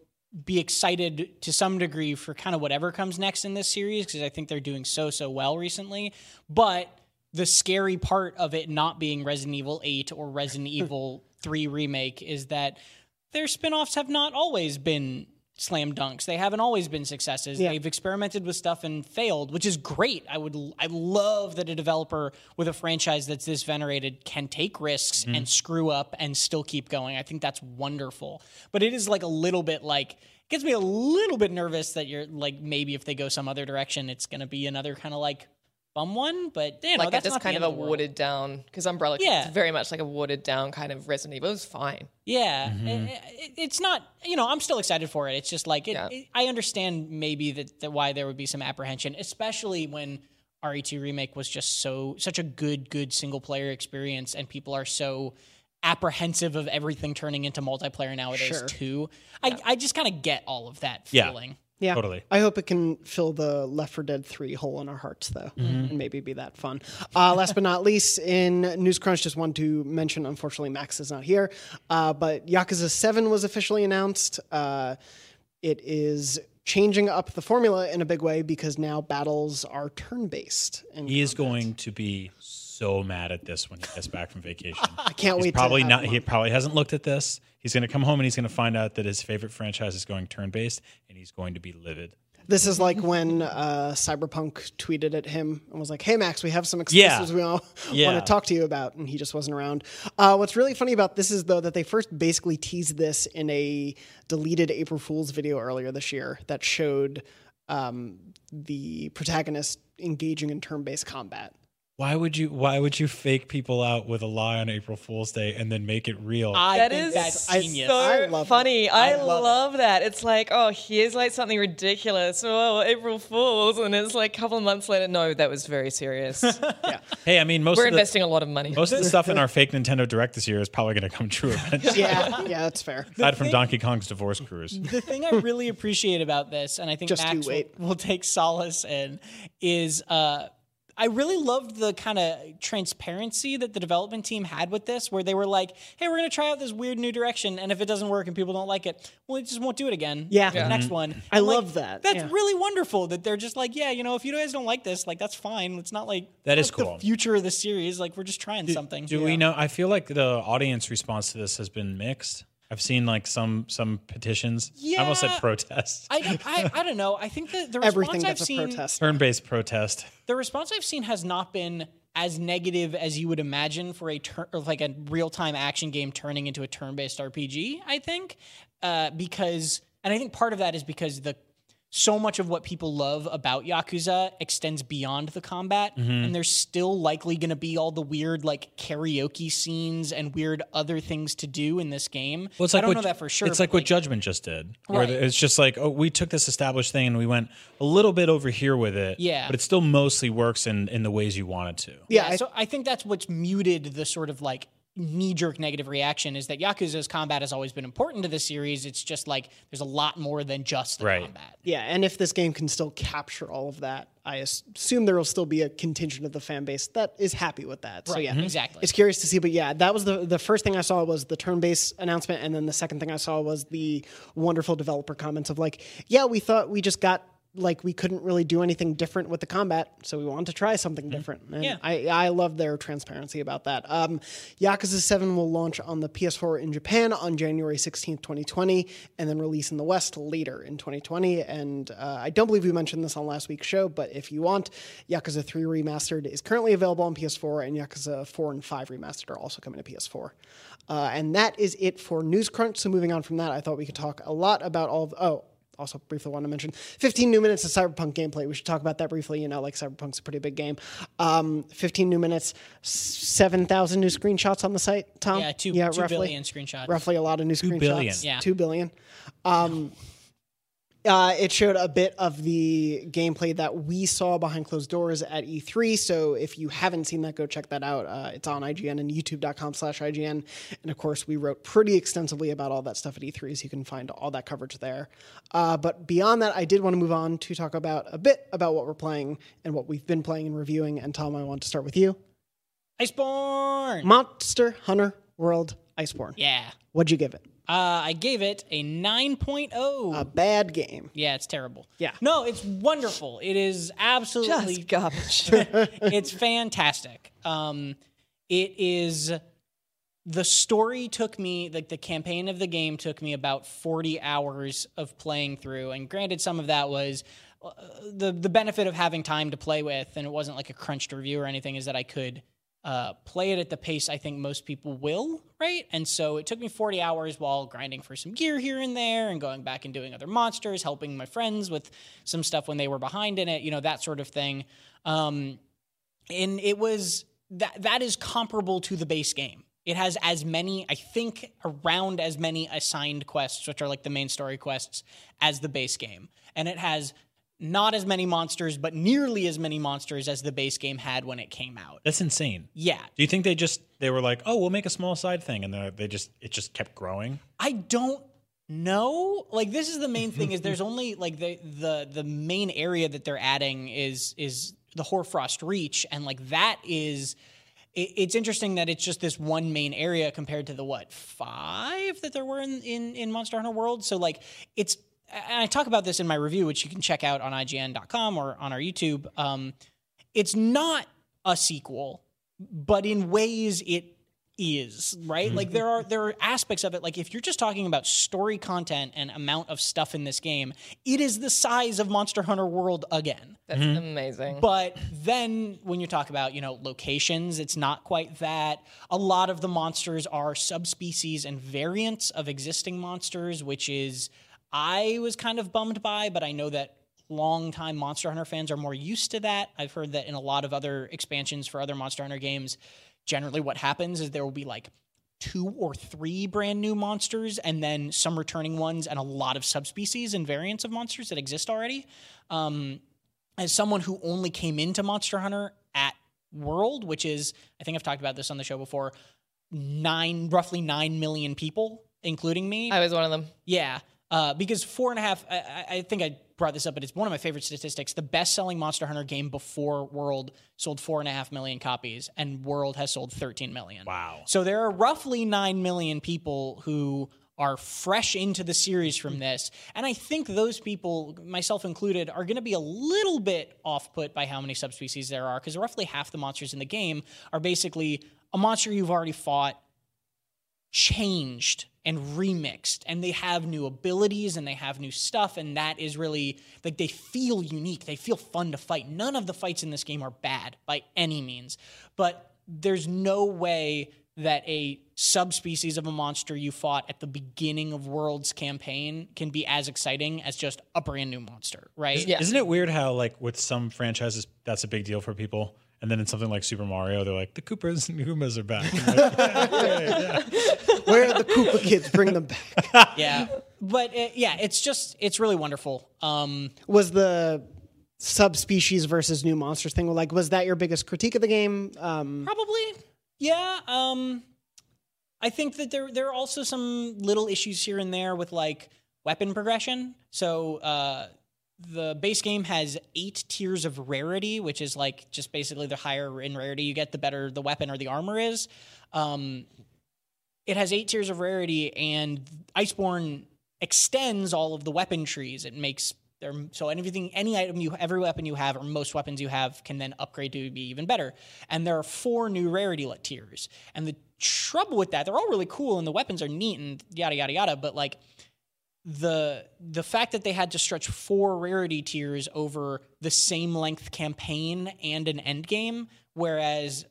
be excited to some degree for kind of whatever comes next in this series because I think they're doing so so well recently. But the scary part of it not being Resident Evil 8 or Resident [laughs] Evil 3 remake is that their spin-offs have not always been slam dunks. They haven't always been successes. Yeah. They've experimented with stuff and failed, which is great. I would I love that a developer with a franchise that's this venerated can take risks mm-hmm. and screw up and still keep going. I think that's wonderful. But it is like a little bit like gets me a little bit nervous that you're like maybe if they go some other direction it's going to be another kind of like bum one, but you know, Like that's just not the kind of a of watered down because Umbrella Yeah. is very much like a watered down kind of Resident Evil. It was fine. Yeah, Mm-hmm. it- it- it's not. You know, I'm still excited for it. It's just like it, Yeah. it- I understand maybe that, that why there would be some apprehension, especially when RE2 remake was just so such a good good single player experience, and people are so apprehensive of everything turning into multiplayer nowadays Sure. too. I I just kind of get all of that Yeah. feeling. Yeah, Totally. I hope it can fill the Left 4 Dead 3 hole in our hearts, though, and maybe be that fun. Uh, last but not least, in News Crunch, just wanted to mention, unfortunately, Max is not here, uh, but Yakuza 7 was officially announced. Uh, it is changing up the formula in a big way because now battles are turn based. And He is going to be so mad at this when he gets back from vacation. [laughs] I can't He's wait. probably to not. He probably hasn't looked at this. He's going to come home and he's going to find out that his favorite franchise is going turn based, and he's going to be livid. This is like when uh, Cyberpunk tweeted at him and was like, "Hey Max, we have some exclusives Yeah. we all [laughs] Yeah. want to talk to you about," and he just wasn't around. Uh, what's really funny about this is though that they first basically teased this in a deleted April Fool's video earlier this year that showed um, the protagonist engaging in turn-based combat. Why would you? Why would you fake people out with a lie on April Fool's Day and then make it real? I That think is that's genius. so I love funny. I, I love love, that. It's like, oh, here's like something ridiculous. Oh, April Fools, and it's like a couple of months later. No, that was very serious. [laughs] Yeah. Hey, I mean, most We're of the, investing a lot of money. most of the [laughs] stuff in our fake Nintendo Direct this year is probably going to come true eventually. [laughs] Yeah, yeah, that's fair. Aside from Donkey Kong's divorce cruise. the thing I really appreciate about this, and I think Just you Max will, will take solace in, is uh, I really loved the kind of transparency that the development team had with this, where they were like, "Hey, we're going to try out this weird new direction, and if it doesn't work and people don't like it, well, we just won't do it again. Yeah. for the next mm-hmm. one." I And, like, love that, That's yeah. really wonderful that they're just like, "Yeah, you know, if you guys don't like this, like that's fine. It's not like That it's is not cool. The future of the series, like we're just trying something." Do we know? I feel like the audience response to this has been mixed. I've seen like some some petitions. I almost said Yeah. protests. I, don't- I, I don't know. I think that the [laughs] response Everything I've a seen, protest. Turn-based protest. the response I've seen has not been as negative as you would imagine for a turn like a real-time action game turning into a turn-based RPG. I think uh, because, and I think part of that is because the so much of what people love about Yakuza extends beyond the combat, Mm-hmm. and there's still likely going to be all the weird like karaoke scenes and weird other things to do in this game. Well, it's like I don't what, know that for sure. It's but, like what Judgment just did, where Right. it's just like, oh, we took this established thing and we went a little bit over here with it. Yeah. but it still mostly works in in the ways you want it to. Yeah, Yeah, I- so I think that's what's muted the sort of like knee jerk negative reaction is that Yakuza's combat has always been important to the series. It's just like there's a lot more than just the Right. combat. Yeah, and if this game can still capture all of that, I assume there will still be a contingent of the fan base that is happy with that. So Right, yeah, mhm. exactly. It's curious to see, but yeah, that was the the first thing I saw was the turn-based announcement, and then the second thing I saw was the wonderful developer comments of like, yeah, we thought we just got like we couldn't really do anything different with the combat, so we wanted to try something different. And Yeah. I I love their transparency about that. Um, Yakuza Seven will launch on the PS4 in Japan on January sixteenth, twenty twenty, and then release in the West later in twenty twenty. And uh, I don't believe we mentioned this on last week's show, but if you want, Yakuza Three Remastered is currently available on PS4, and Yakuza Four and Five Remastered are also coming to PS4. Uh, and that is it for News Crunch. So moving on from that, I thought we could talk a lot about all of oh also briefly want to mention 15 new minutes of cyberpunk gameplay we should talk about that briefly you know like cyberpunk's a pretty big game um, 15 new minutes 7000 new screenshots on the site tom Yeah, two, yeah two roughly billion screenshots. roughly a lot of new screenshots billion. Yeah. 2 billion um, uh, it showed a bit of the gameplay that we saw behind closed doors at E3. So if you haven't seen that, go check that out. Uh, it's on IGN and youtube.com slash IGN. And of course, we wrote pretty extensively about all that stuff at E3, so you can find all that coverage there. Uh, but beyond that, I did want to move on to talk about a bit about what we're playing and what we've been playing and reviewing. And Tom, I want to start with you. Iceborne. Monster Hunter World Iceborne. yeah. What'd you give it? Uh, I gave it a 9.0. A bad game. yeah, it's terrible. Yeah. No, it's wonderful. It is absolutely Just garbage. [laughs] it's fantastic. Um, it is the story took me like the campaign of the game took me about 40 hours of playing through and granted some of that was uh, the the benefit of having time to play with and it wasn't like a crunched review or anything is that I could uh, play it at the pace I think most people will, right? And so it took me 40 hours while grinding for some gear here and there and going back and doing other monsters, helping my friends with some stuff when they were behind in it, you know, that sort of thing. Um, and it was that that is comparable to the base game. It has as many, I think, around as many assigned quests, which are like the main story quests, as the base game, and it has not as many monsters, but nearly as many monsters as the base game had when it came out. That's insane. Yeah, Do you think they just they were like, oh, we'll make a small side thing, and they just it just kept growing? I don't know. like this is the main thing is there's [laughs] only like the the the main area that they're adding is is the Hoarfrost Reach, and like that is it, it's interesting that it's just this one main area compared to the what five that there were in in, in Monster Hunter World. So like it's and I talk about this in my review, which you can check out on IGN.com or on our YouTube. Um, it's not a sequel, but in ways it is right like there are there are aspects of it like if you're just talking about story content and amount of stuff in this game it is the size of monster hunter world again That's amazing. but then when you talk about, you know, locations, it's not quite that. A lot of the monsters are subspecies and variants of existing monsters, which is I was kind of bummed by, but I know that longtime Monster Hunter fans are more used to that. I've heard that in a lot of other expansions for other Monster Hunter games, generally what happens is there will be like two or three brand new monsters and then some returning ones and a lot of subspecies and variants of monsters that exist already. Um, as someone who only came into Monster Hunter at World, which is I think I've talked about this on the show before, nine roughly nine million people, including me. I was one of them. Yeah, uh, because four and a half. I, I- think I brought this up, but it's one of my favorite statistics. The best-selling Monster Hunter game before World sold four and a half million copies, and World has sold thirteen million. Wow. So there are roughly nine million people who are fresh into the series from this, and I think those people, myself included, are going to be a little bit off-put by how many subspecies there are, because roughly half the monsters in the game are basically a monster you've already fought changed and remixed and they have new abilities and they have new stuff and that is really like they feel unique. They feel fun to fight. None of the fights in this game are bad by any means but there's no way that a subspecies of a monster you fought at the beginning of world's campaign can be as exciting as just a brand new monster right? Yeah. Isn't it weird how like with some franchises that's a big deal for people, and then in something like Super Mario, they're like the Koopas and Goombas are back. [laughs] I'm like, Where are the Koopa kids? Bring them back. [laughs] yeah but uh, yeah it's just it's really wonderful um Was the subspecies versus new monsters thing like was that your biggest critique of the game? Um, Probably. Yeah. Um I think that there there are also some little issues here and there with like weapon progression. So uh the base game has eight tiers of rarity, which is like just basically the higher in rarity you get, the better the weapon or the armor is. Um, it has eight tiers of rarity, and Iceborne extends all of the weapon trees. It makes there so anything, any item you, every weapon you have, or most weapons you have, can then upgrade to be even better. And there are four new rarity tiers. And the trouble with that, they're all really cool, and the weapons are neat, and yada yada yada. But like the the fact that they had to stretch four rarity tiers over the same length campaign and an end game, whereas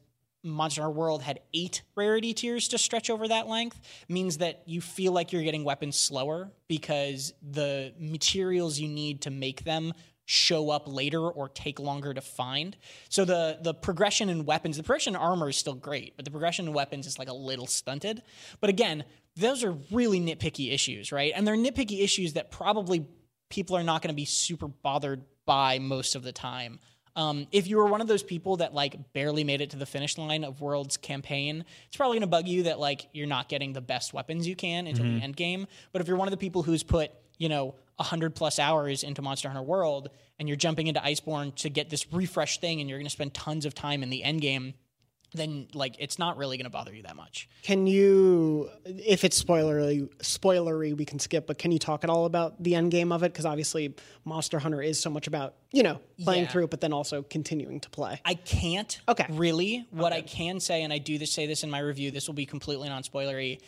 Monster Hunter World had eight rarity tiers to stretch over that length, means that you feel like you're getting weapons slower because the materials you need to make them show up later or take longer to find. So the the progression in weapons, the progression in armor is still great, but the progression in weapons is like a little stunted. But again, those are really nitpicky issues, right? And they're nitpicky issues that probably people are not going to be super bothered by most of the time. Um, if you were one of those people that like barely made it to the finish line of World's campaign, it's probably going to bug you that like you're not getting the best weapons you can until the end game. But if you're one of the people who's put you know 100 plus hours into Monster Hunter World and you're jumping into Iceborne to get this refresh thing and you're going to spend tons of time in the end game, then like it's not really going to bother you that much. Can you, if it's spoilery, spoilery, we can skip. But can you talk at all about the end game of it? Because obviously, Monster Hunter is so much about you know playing Yeah. through it, but then also continuing to play. I can't. Okay. Really, what I can say, and I do this say this in my review. This will be completely non-spoilery.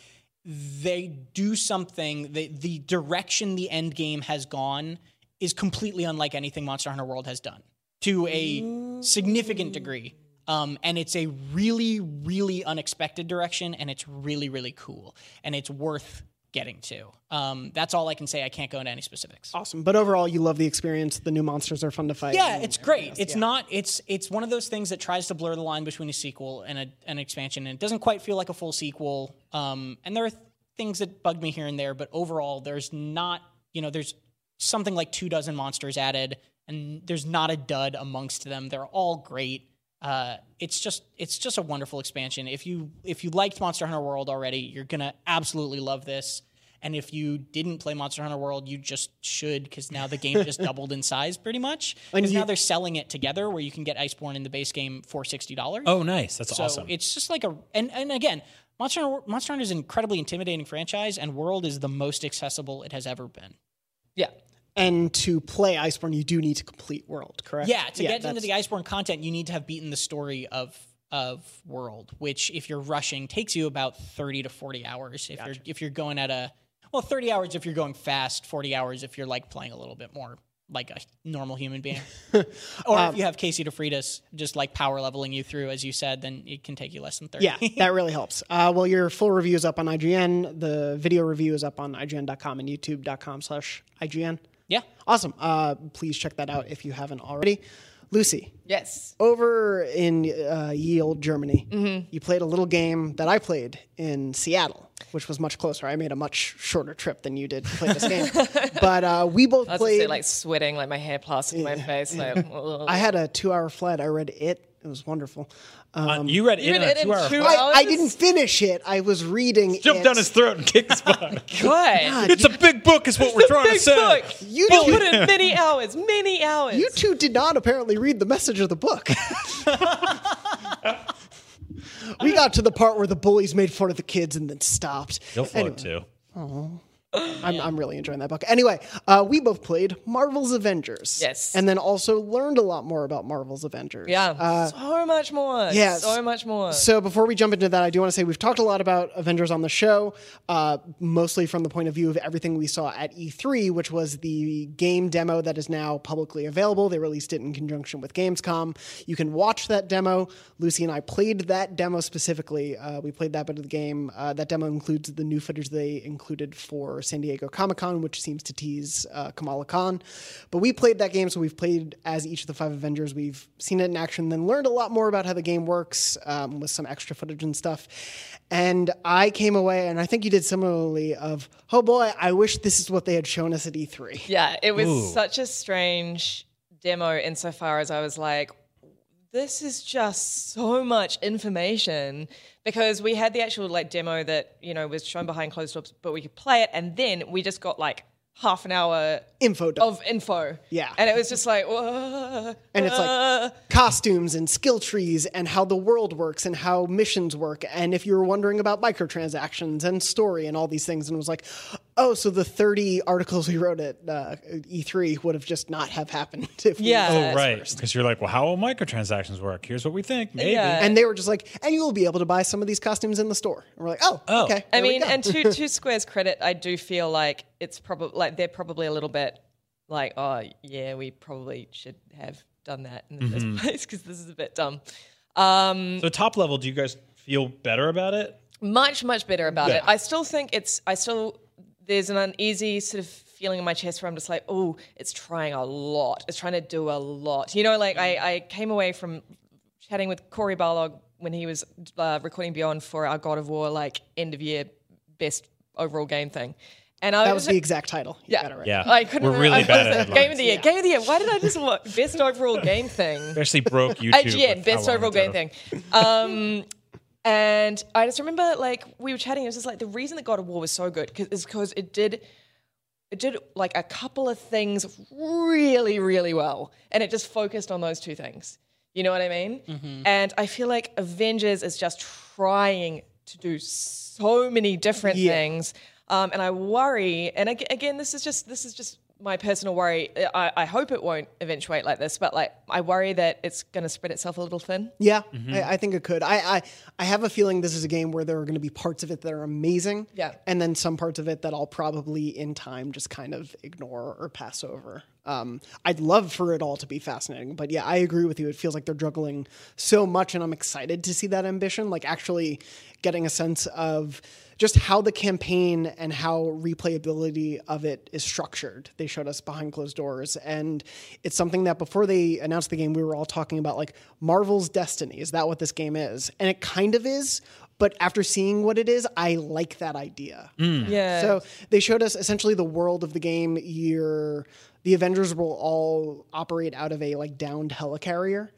They do something. The the direction the end game has gone is completely unlike anything Monster Hunter World has done to a significant degree. Um, and it's a really, really unexpected direction, and it's really, really cool, and it's worth getting to. Um, that's all I can say. I can't go into any specifics. Awesome. But overall, you love the experience. The new monsters are fun to fight. Yeah, it's great. else. It's Yeah. not. It's it's one of those things that tries to blur the line between a sequel and a, an expansion, and it doesn't quite feel like a full sequel. Um, and there are things that bug me here and there, but overall, there's not. You know, there's something like two dozen monsters added, and there's not a dud amongst them. They're all great. Uh, it's just it's just a wonderful expansion. If you if you liked Monster Hunter World already, you're gonna absolutely love this. And if you didn't play Monster Hunter World, you just should because now the game just [laughs] doubled in size pretty much. Because now they're selling it together where you can get Iceborne in the base game for sixty dollars. Oh, nice. That's so awesome. it's just like a and and again, Monster Hunter, Monster Hunter is an incredibly intimidating franchise, and World is the most accessible it has ever been. Yeah. And to play Iceborne, you do need to complete World, correct? Yeah, to get into the Iceborne content, you need to have beaten the story of of World, which if you're rushing takes you about thirty to forty hours. If you're if you're going at a well, thirty hours if you're going fast, forty hours if you're like playing a little bit more like a normal human being. [laughs] or Um, if you have Casey DeFreitas just like power leveling you through, as you said, then it can take you less than thirty. Yeah, that really helps. [laughs] Uh, well, your full review is up on IGN. The video review is up on IGN.com and YouTube.com slash IGN. Yeah. Awesome. Uh, please check that out if you haven't already. Lucy, Yes. over in uh, ye old Germany, Mm-hmm. you played a little game that I played in Seattle, which was much closer. I made a much shorter trip than you did to play this [laughs] game. but uh, we both I was played. say, like sweating, like my hair plastered to my face. Like. [laughs] I had a two hour flight. I read it. It was wonderful. Uh, you read it in read a it in two-hour. two- I, I didn't finish it. I was reading. Jump it. down his throat and kick his [laughs] butt. Good. it's a big book, is what we're trying to Big say. book. You You two- put in many hours, many hours. You two did not apparently read the message of the book. [laughs] we got to the part where the bullies made fun of the kids and then stopped. He'll float Anyway, too. I'm, I'm really enjoying that book. Anyway, uh, we both played Marvel's Avengers. Yes. And then also learned a lot more about Marvel's Avengers. yeah, Uh, so much more. yes. so much more. So before we jump into that, I do want to say we've talked a lot about Avengers on the show, uh, mostly from the point of view of everything we saw at E3, which was the game demo that is now publicly available. They released it in conjunction with Gamescom. You can watch that demo. Lucy and I played that demo specifically. Uh, we played that bit of the game. Uh, that demo includes the new footage they included for San Diego Comic Con, which seems to tease uh, Kamala Khan. But we played that game, so we've played as each of the five Avengers. We've seen it in action, then learned a lot more about how the game works um, with some extra footage and stuff. And I came away, and I think you did similarly. Of oh boy, I wish this is what they had shown us at E E3. Yeah, it was Ooh. such a strange demo insofar as I was like, this is just so much information because we had the actual like demo that you know was shown behind closed doors, but we could play it, and then we just got like half an hour Info dump. of info. Yeah. and it was just like, Whoa, and it's like uh. costumes and skill trees and how the world works and how missions work and if you were wondering about microtransactions and story and all these things and it was like oh so the 30 articles we wrote at uh, e3 would have just not have happened [laughs] if we Yeah. Oh, Yes. right. Because you're like, well, how will microtransactions work? Here's what we think. Maybe. Yeah. and they were just like and you'll be able to buy some of these costumes in the store and we're like oh, Oh. okay I mean, and to [laughs] to Square's credit, I do feel like it's probably like they're probably a little bit like, oh yeah, we probably should have done that in the first place because this is a bit dumb. Um, So, top level, do you guys feel better about it? much much better about Yeah. it. I still think it's. I still there's an uneasy sort of feeling in my chest where I'm just like, oh, it's trying a lot. It's trying to do a lot. You know, like I, I came away from chatting with Cory Barlog when he was uh, recording Beyond for our God of War like end of year best overall game thing. And I was that was like, the exact title you Yeah. got it right Yeah. I couldn't We're remember- really I bad was at like, Game of the year. Game of the year. Why did I just want best overall game thing? [laughs] Especially broke [laughs] YouTube. IGN, with best overall game thing. Um, and I just remember, like, we were chatting. It was just like the reason that God of War was so good is because it did, it did like a couple of things really, really well, and it just focused on those two things. You know what I mean? And I feel like Avengers is just trying to do so many different Yeah. things, um, and I worry. And again, this is just this is just my personal worry. I, I hope it won't eventuate like this, but like I worry that it's going to spread itself a little thin. Yeah, Mm-hmm. I, I think it could. I, I I have a feeling this is a game where there are going to be parts of it that are amazing, Yeah. and then some parts of it that I'll probably in time just kind of ignore or pass over. Um, I'd love for it all to be fascinating, but yeah, I agree with you. It feels like they're juggling so much, and I'm excited to see that ambition. Like actually getting a sense of just how the campaign and how replayability of it is structured. They showed us behind closed doors, and it's something that before they announced the game, we were all talking about like Marvel's Destiny. Is that what this game is? And it kind of is. But after seeing what it is, I like that idea. Yeah. So they showed us essentially the world of the game. You're, the Avengers will all operate out of a like downed helicarrier,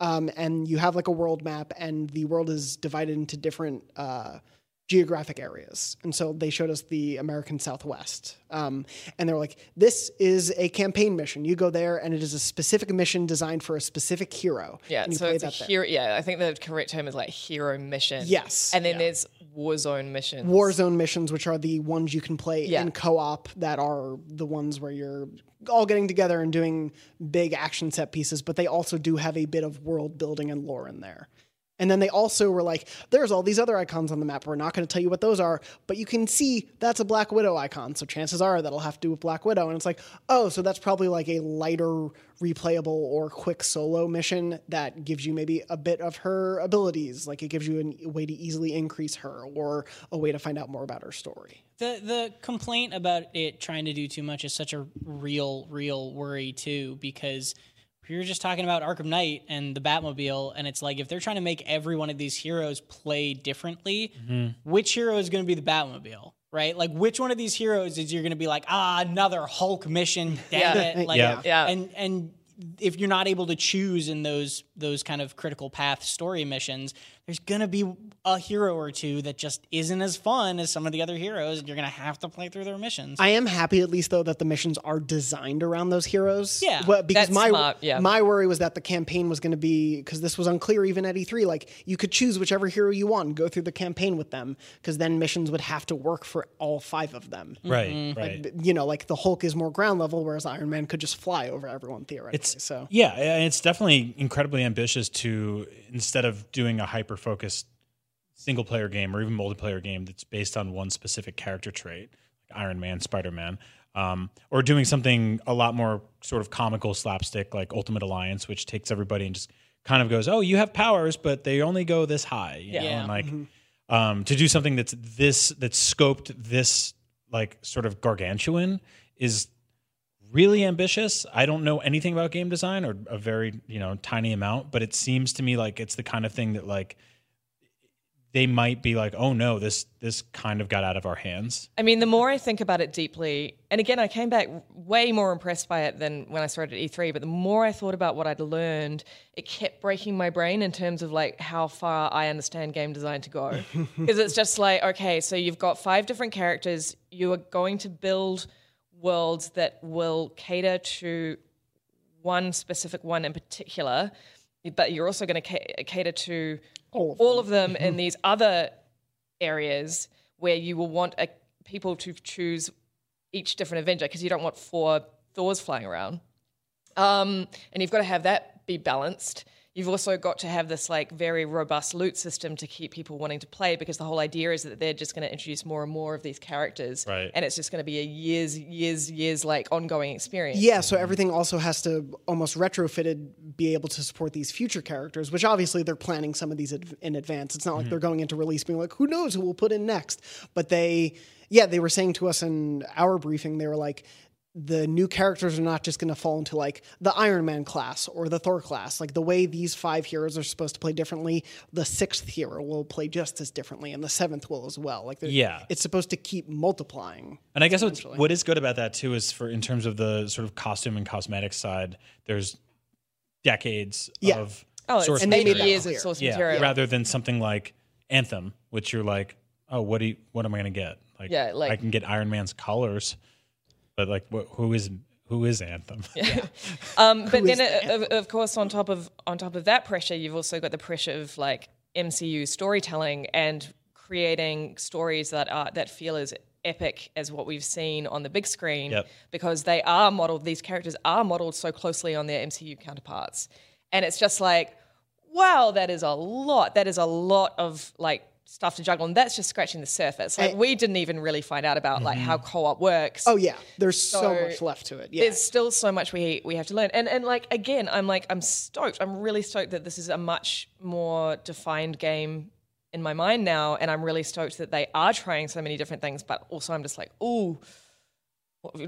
um, and you have like a world map, and the world is divided into different uh, geographic areas. And so they showed us the American Southwest. Um, and they were like, this is a campaign mission. You go there, and it is a specific mission designed for a specific hero. Yeah, so it's a that there. hero. Yeah, I think the correct term is like hero mission. Yes, and then yeah. there's Warzone missions. War zone missions, which are the ones you can play Yeah. in co-op, that are the ones where you're all getting together and doing big action set pieces. But they also do have a bit of world building and lore in there. And then they also were like, "There's all these other icons on the map. We're not going to tell you what those are, but you can see that's a Black Widow icon. So chances are that'll have to do with Black Widow." And it's like, "Oh, so that's probably like a lighter, replayable or quick solo mission that gives you maybe a bit of her abilities. Like it gives you a way to easily increase her, or a way to find out more about her story." The the complaint about it trying to do too much is such a real real worry too because we were just talking about Arkham Knight and the Batmobile and it's like if they're trying to make every one of these heroes play differently, which hero is going to be the Batmobile? Right? Like which one of these heroes is you're going to be like, "Ah, another Hulk mission, damn Yeah. it." [laughs] Like Yeah. Yeah. and and if you're not able to choose in those those kind of critical path story missions, there's gonna be a hero or two that just isn't as fun as some of the other heroes, and you're gonna have to play through their missions. I am happy at least though that the missions are designed around those heroes. Yeah. Well, because That's my smart, yeah. my worry was that the campaign was going to be because this was unclear even at E3. Like you could choose whichever hero you want, and go through the campaign with them, because then missions would have to work for all five of them. Mm-hmm. Right, right. You know, like the Hulk is more ground level, whereas Iron Man could just fly over everyone theoretically. It's so yeah, it's definitely incredibly ambitious to instead of doing a hyper focused single player game or even multiplayer game that's based on one specific character trait, like Iron Man, Spider Man, um, or doing something a lot more sort of comical slapstick like Ultimate Alliance, which takes everybody and just kind of goes, "Oh, you have powers, but they only go this high," you know, Yeah. and like um, to do something that's this that's scoped this like sort of gargantuan is really ambitious. I don't know anything about game design or a very, you know, tiny amount, but it seems to me like it's the kind of thing that like they might be like, "Oh no, this this kind of got out of our hands." I mean, the more I think about it deeply, and again, I came back way more impressed by it than when I started at E3, but the more I thought about what I'd learned, it kept breaking my brain in terms of like how far I understand game design to go. [laughs] Because it's just like, okay, so you've got five different characters, you are going to build worlds that will cater to one specific one in particular, but you're also going to ca- cater to all of them, in [laughs] these other areas where you will want a, people to choose each different Avenger because you don't want four Thors flying around. Um, and you've got to have that be balanced. You've also got to have this like very robust loot system to keep people wanting to play because the whole idea is that they're just going to introduce more and more of these characters, Right. and it's just going to be a years, years, years like ongoing experience. Yeah, so everything also has to almost retrofitted be able to support these future characters, which obviously they're planning some of these adv- in advance. It's not like mm-hmm. they're going into release being like, who knows who we'll put in next. But they, yeah, they were saying to us in our briefing, they were like, the new characters are not just going to fall into like the Iron Man class or the Thor class. Like the way these five heroes are supposed to play differently, the sixth hero will play just as differently, and the seventh will as well. Like Yeah. it's supposed to keep multiplying. And I guess what's, what is good about that too is for in terms of the sort of costume and cosmetic side, there's decades Yeah. of Oh, source And they made eight that years source yeah, material. rather than something like Anthem, which you're like, oh, what do you, what am I going to get? Like, Yeah, like- I can get Iron Man's colors, but like, wh- who is who is Anthem? [laughs] Um, but then, uh, of, of course, on top of on top of that pressure, you've also got the pressure of like MCU storytelling and creating stories that are that feel as epic as what we've seen on the big screen, Yep. because they are modeled. These characters are modeled so closely on their MCU counterparts, and it's just like, wow, that is a lot. That is a lot of like stuff to juggle, and that's just scratching the surface. Like And- we didn't even really find out about like how mm-hmm. co-op works. Oh yeah, there's so, So much left to it. Yeah, there's still so much we we have to learn. And and like again, I'm like I'm stoked. I'm really stoked that this is a much more defined game in my mind now, and I'm really stoked that they are trying so many different things. But also, I'm just like, ooh,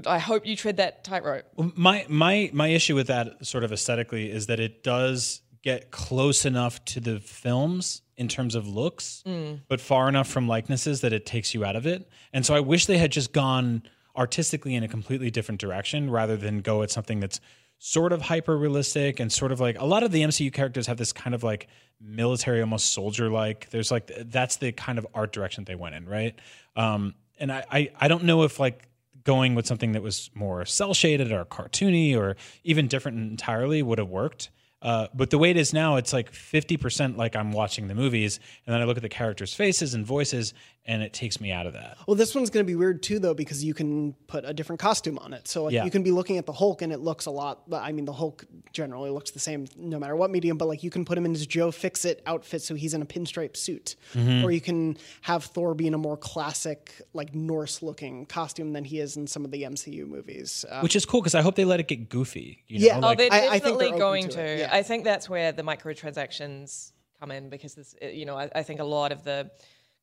I hope you tread that tightrope. My my my issue with that sort of aesthetically is that it does get close enough to the films in terms of looks, but far enough from likenesses that it takes you out of it. And so I wish they had just gone artistically in a completely different direction rather than go at something that's sort of hyper realistic and sort of like a lot of the MCU characters have this kind of like military, almost soldier like. There's like that's the kind of art direction they went in, right? Um, and I, I I don't know if like going with something that was more cell shaded or cartoony or even different entirely would have worked. Uh, but the way it is now, it's like 50% like I'm watching the movies, and then I look at the characters' faces and voices, and it takes me out of that. Well, this one's going to be weird too, though, because you can put a different costume on it. So like, Yeah. you can be looking at the Hulk, and it looks a lot. I mean, the Hulk generally looks the same no matter what medium. But like, you can put him in his Joe Fixit outfit, so he's in a pinstripe suit, Mm-hmm. or you can have Thor be in a more classic, like Norse-looking costume than he is in some of the MCU movies. Uh, Which is cool because I hope they let it get goofy. You Yeah. know? Oh, like, they're I- I think definitely they're going to to. yeah. I think that's where the microtransactions come in because this, you know, I, I think a lot of the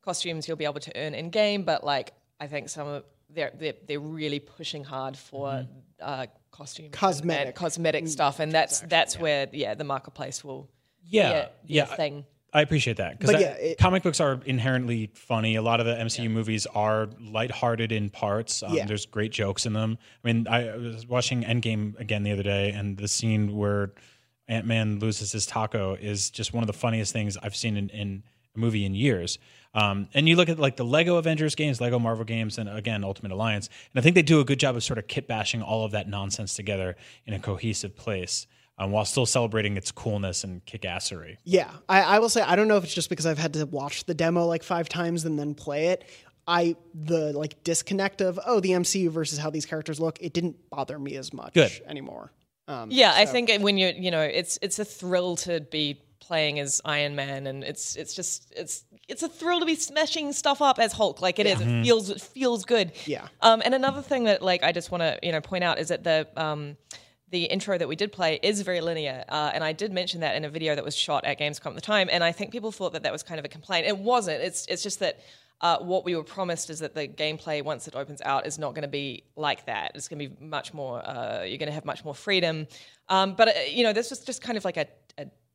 costumes you'll be able to earn in game, but like I think some of they're they're, they're really pushing hard for Mm-hmm. uh, costumes, Cosmetic. and cosmetic stuff, and that's that's where yeah the marketplace will yeah, be a- be a yeah. thing. I appreciate that because yeah, it- comic books are inherently funny. A lot of the MCU movies are lighthearted in parts. Um, Yeah. There's great jokes in them. I mean, I I was watching Endgame again the other day, and the scene where Ant Man loses his taco is just one of the funniest things I've seen in, in a movie in years. Um, and you look at like the Lego Avengers games, Lego Marvel games, and again Ultimate Alliance, and I think they do a good job of sort of kit bashing all of that nonsense together in a cohesive place. Um, while still celebrating its coolness and kickassery. Yeah, I, I will say I don't know if it's just because I've had to watch the demo like five times and then play it. I the like disconnect of oh the MCU versus how these characters look. It didn't bother me as much Good. anymore. Um, Yeah, I think when you're, you know, it's it's a thrill to be playing as Iron Man, and it's it's just it's it's a thrill to be smashing stuff up as Hulk. Like it is, it feels it feels good. Yeah. Um, and another thing that like I just want to you know point out is that the um the intro that we did play is very linear, uh, and I did mention that in a video that was shot at Gamescom at the time, and I think people thought that that was kind of a complaint. It wasn't. It's it's just that. Uh, what we were promised is that the gameplay, once it opens out, is not going to be like that. It's going to be much more. Uh, you're going to have much more freedom. Um, but uh, you know, this was just kind of like a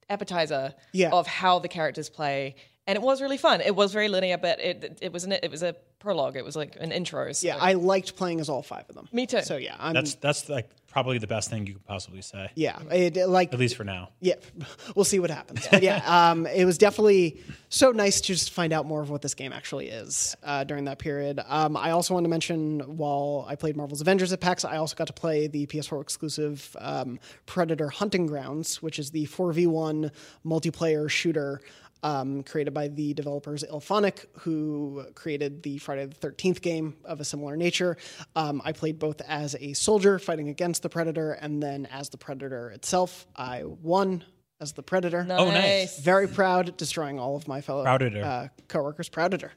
appetizer Yeah. of how the characters play, and it was really fun. It was very linear, but it it was an, it was a prologue. It was like an intro. So. yeah, I liked playing as all five of them. Me too. So yeah, I'm That's that's like probably the best thing you could possibly say, yeah, it, like at least for now. yeah, [laughs] we'll see what happens. But yeah, [laughs] um, it was definitely so nice to just find out more of what this game actually is uh, during that period. Um, I also want to mention while I played Marvel's Avengers at PAX, I also got to play the PS4 exclusive um, Predator Hunting Grounds, which is the 4v1 multiplayer shooter. Um, created by the developers IllFonic, who created the Friday the 13th game of a similar nature. Um, I played both as a soldier fighting against the Predator and then as the Predator itself. I won as the Predator. Oh, nice. Very proud, destroying all of my fellow Prouditor. uh, coworkers. Prouditor.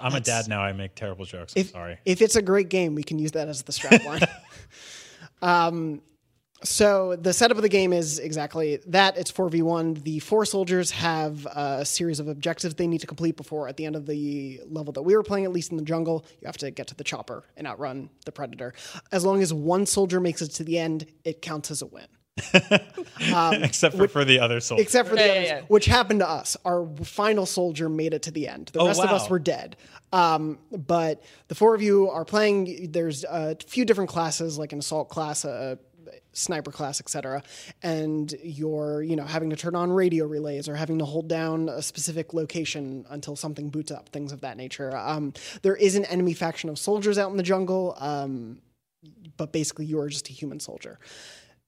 I'm a dad now. I make terrible jokes. I'm If, sorry. if it's a great game, we can use that as the strap line. [laughs] um, so the setup of the game is exactly that. It's 4v1. The four soldiers have a series of objectives they need to complete before, at the end of the level that we were playing, at least in the jungle, you have to get to the chopper and outrun the predator. As long as one soldier makes it to the end, it counts as a win. [laughs] Except for, for the other soldiers. except for the Yeah, others, yeah, yeah. which happened to us. Our final soldier made it to the end. The Oh, rest of us were dead. Um, but the four of you are playing. There's a few different classes, like an assault class, a sniper class, etc. And you're, you know, having to turn on radio relays or having to hold down a specific location until something boots up, things of that nature. Um, there is an enemy faction of soldiers out in the jungle. Um, but basically you are just a human soldier.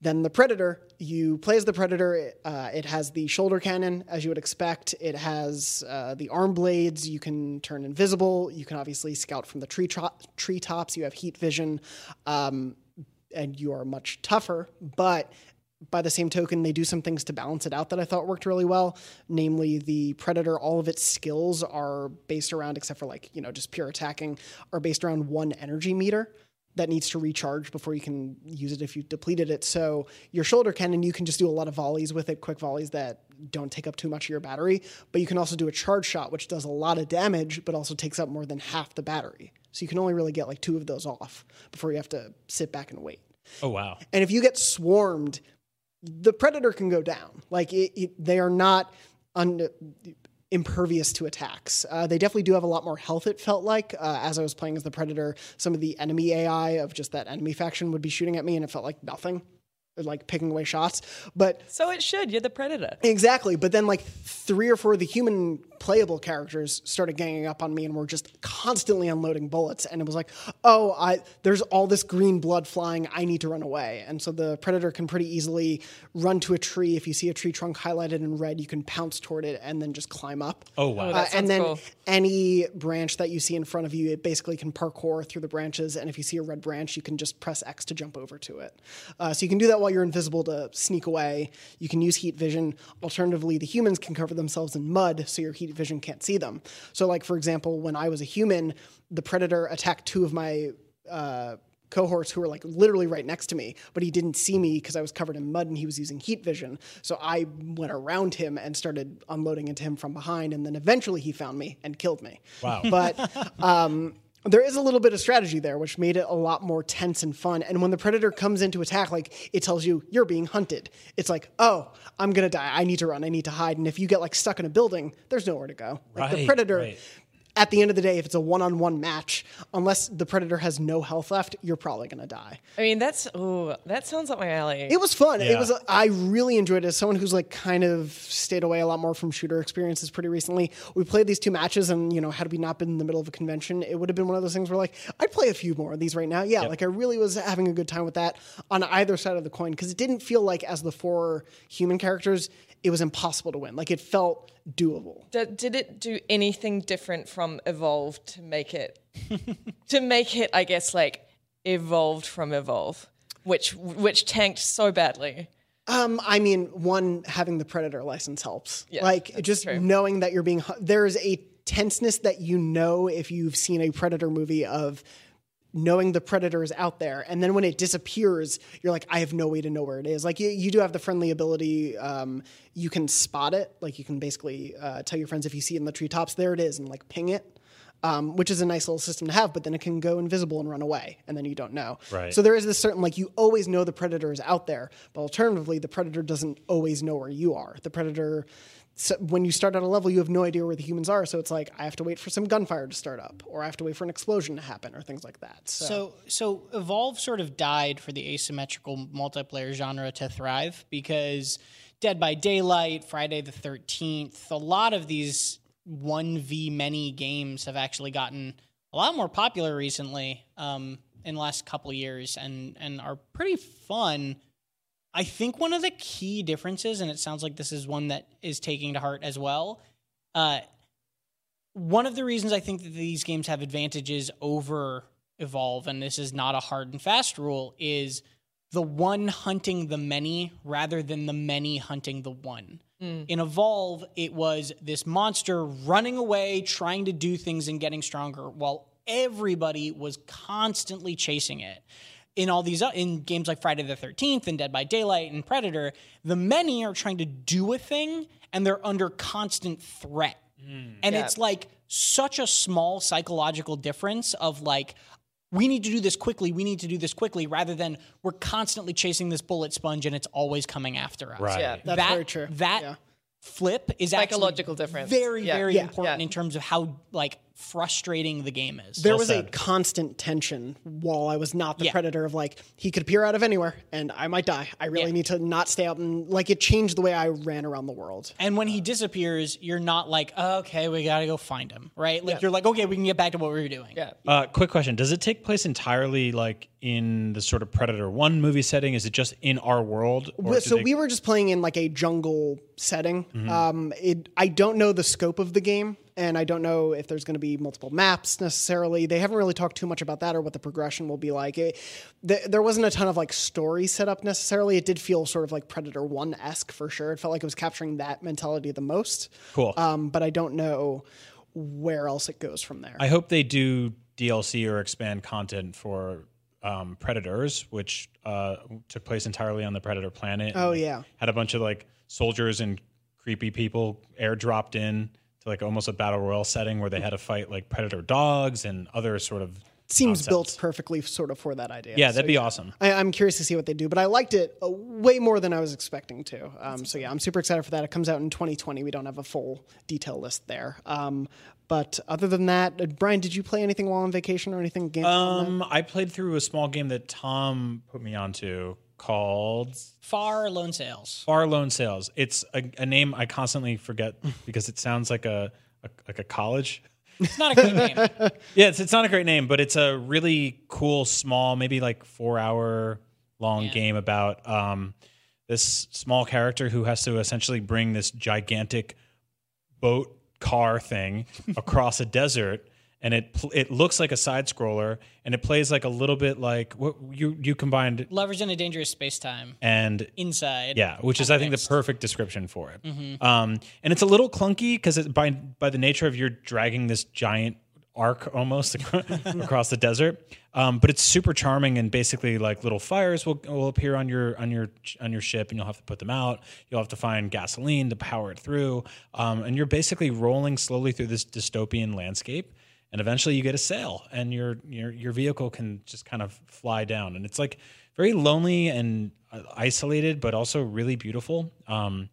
Then the predator, you play as the predator. Uh, it has the shoulder cannon, as you would expect. It has uh, the arm blades. You can turn invisible. You can obviously scout from the tree tro- treetops. You have heat vision, um, and you are much tougher. But by the same token, they do some things to balance it out that I thought worked really well. Namely, the predator, all of its skills are based around, except for like you know just pure attacking, are based around one energy meter that needs to recharge before you can use it if you've depleted it. So your shoulder cannon, you can just do a lot of volleys with it, quick volleys that don't take up too much of your battery. But you can also do a charge shot, which does a lot of damage, but also takes up more than half the battery. So you can only really get like two of those off before you have to sit back and wait. Oh wow. And if you get swarmed, the predator can go down. Like it, it, they are not un, impervious to attacks. Uh, they definitely do have a lot more health. It felt like uh, as I was playing as the predator, some of the enemy AI of just that enemy faction would be shooting at me, and it felt like nothing. like picking away shots. But So it should. You're the predator. Exactly. But then, like, three or four of the human playable characters started ganging up on me and were just constantly unloading bullets. And it was like, oh, I, there's all this green blood flying. I need to run away. And so the predator can pretty easily run to a tree. If you see a tree trunk highlighted in red, you can pounce toward it and then just climb up. Oh, wow. Oh, Uh, that and then cool. any branch that you see in front of you, it basically can parkour through the branches. And if you see a red branch, you can just press X to jump over to it. Uh, so you can do that while you're invisible to sneak away. You can use heat vision. Alternatively, the humans can cover themselves in mud, so your heat vision can't see them. So, like for example, when I was a human, the predator attacked two of my. Uh, cohorts who were like literally right next to me, but he didn't see me because I was covered in mud and he was using heat vision. So I went around him and started unloading into him from behind, and then eventually he found me and killed me. Wow. But um, there is a little bit of strategy there, which made it a lot more tense and fun. And when the predator comes into attack, like it tells you you're being hunted. It's like, oh, I'm gonna die. I need to run. I need to hide. And if you get like stuck in a building, there's nowhere to go. Like the predator right. At the end of the day, if it's a one-on-one match, unless the predator has no health left, you're probably gonna die. I mean, that's ooh, that sounds up my alley. It was fun. It was. I really enjoyed it. As someone who's like kind of stayed away a lot more from shooter experiences pretty recently, we played these two matches, and you know, had we not been in the middle of a convention, it would have been one of those things where like I'd play a few more of these right now. Yeah, like I really was having a good time with that on either side of the coin because it didn't feel like as the four human characters, it was impossible to win. Like it felt doable. D- did it do anything different from Evolve to make it [laughs] to make it, I guess, like evolved from Evolve, which which tanked so badly? Um, I mean, one having the predator license helps. Yeah, like just true. knowing that you're being there is a tenseness that you know if you've seen a predator movie of knowing the predator is out there. And then when it disappears you're like i have no way to know where it is. Like you, you do have the friendly ability um, you can spot it. Like you can basically uh, tell your friends if you see it in the treetops there it is and like ping it. Um, which is a nice little system to have but then it can go invisible and run away and then you don't know. Right. so there is this certain like you always know the predator is out there but alternatively the predator doesn't always know where you are. The predator so when you start at a level you have no idea where the humans are so it's like i have to wait for some gunfire to start up or i have to wait for an explosion to happen or things like that so, So, so Evolve sort of died for the asymmetrical multiplayer genre to thrive because Dead by Daylight, Friday the 13th, a lot of these 1v many games have actually gotten a lot more popular recently um, in the last couple years and, and are pretty fun. I think one of the key differences, and it sounds like this is one that is taking to heart as well, uh, one of the reasons I think that these games have advantages over Evolve, and this is not a hard and fast rule, is the one hunting the many rather than the many hunting the one. In Evolve, it was this monster running away, trying to do things and getting stronger, while everybody was constantly chasing it. In all these, in games like Friday the Thirteenth and Dead by Daylight and Predator, the many are trying to do a thing and they're under constant threat. Mm. And it's like such a small psychological difference of like, we need to do this quickly, we need to do this quickly, rather than we're constantly chasing this bullet sponge and it's always coming after us. Right. Yeah. That's that, very true. That Yeah. flip is Psychological actually difference. Very, Yeah. very Yeah. important Yeah. in terms of how like frustrating the game is. there Well was a constant tension while I was not the Yeah. predator of like he could appear out of anywhere and I might die. I really Yeah. need to not stay out and like it changed the way I ran around the world. And when he disappears, you're not like, oh, okay, we got to go find him, right? Like you're like, okay, we can get back to what we were doing. Yeah. Uh, quick question: Does it take place entirely like in the sort of Predator One movie setting? Is it just in our world? or Well, so they- we were just playing in like a jungle setting. Um, it, I don't know the scope of the game, and I don't know if there's going to be multiple maps necessarily. They haven't really talked too much about that or what the progression will be like. It, th- there wasn't a ton of like story set up necessarily. It did feel sort of like Predator One esque for sure. It felt like it was capturing that mentality the most. Cool. Um, but I don't know where else it goes from there. I hope they do DLC or expand content for um, Predators, which uh, took place entirely on the Predator planet. Oh, yeah. had a bunch of like soldiers and creepy people airdropped in to like almost a battle royale setting where they had to fight like Predator dogs and other sort of Seems concepts. built perfectly sort of for that idea. Yeah, that'd be awesome. I, I'm curious to see what they do, but I liked it uh, way more than I was expecting to. Um, so yeah, I'm super excited for that. It comes out in 2020. We don't have a full detail list there. Um, but other than that, uh, Brian, did you play anything while on vacation or anything? Game Um, I played through a small game that Tom put me onto called Far Lone Sails. Far Lone Sails. It's a, a name I constantly forget because it sounds like a, a like a college. It's not a great name. [laughs] Yeah, it's, it's not a great name, but it's a really cool, small, maybe like four hour long Yeah. game about um, this small character who has to essentially bring this gigantic boat car thing [laughs] across a desert. And it pl- it looks like a side scroller, and it plays like a little bit like what you you combined Lovers in a Dangerous Space Time. and Inside. yeah, which is I think the perfect description for it. Um, and it's a little clunky because by by the nature of you're dragging this giant arc almost [laughs] across the desert. Um, but it's super charming and basically like little fires will, will appear on your on your on your ship and you'll have to put them out. You'll have to find gasoline to power it through, um, and you're basically rolling slowly through this dystopian landscape. And eventually, you get a sail, and your your your vehicle can just kind of fly down. And it's like very lonely and uh, isolated, but also really beautiful. Um,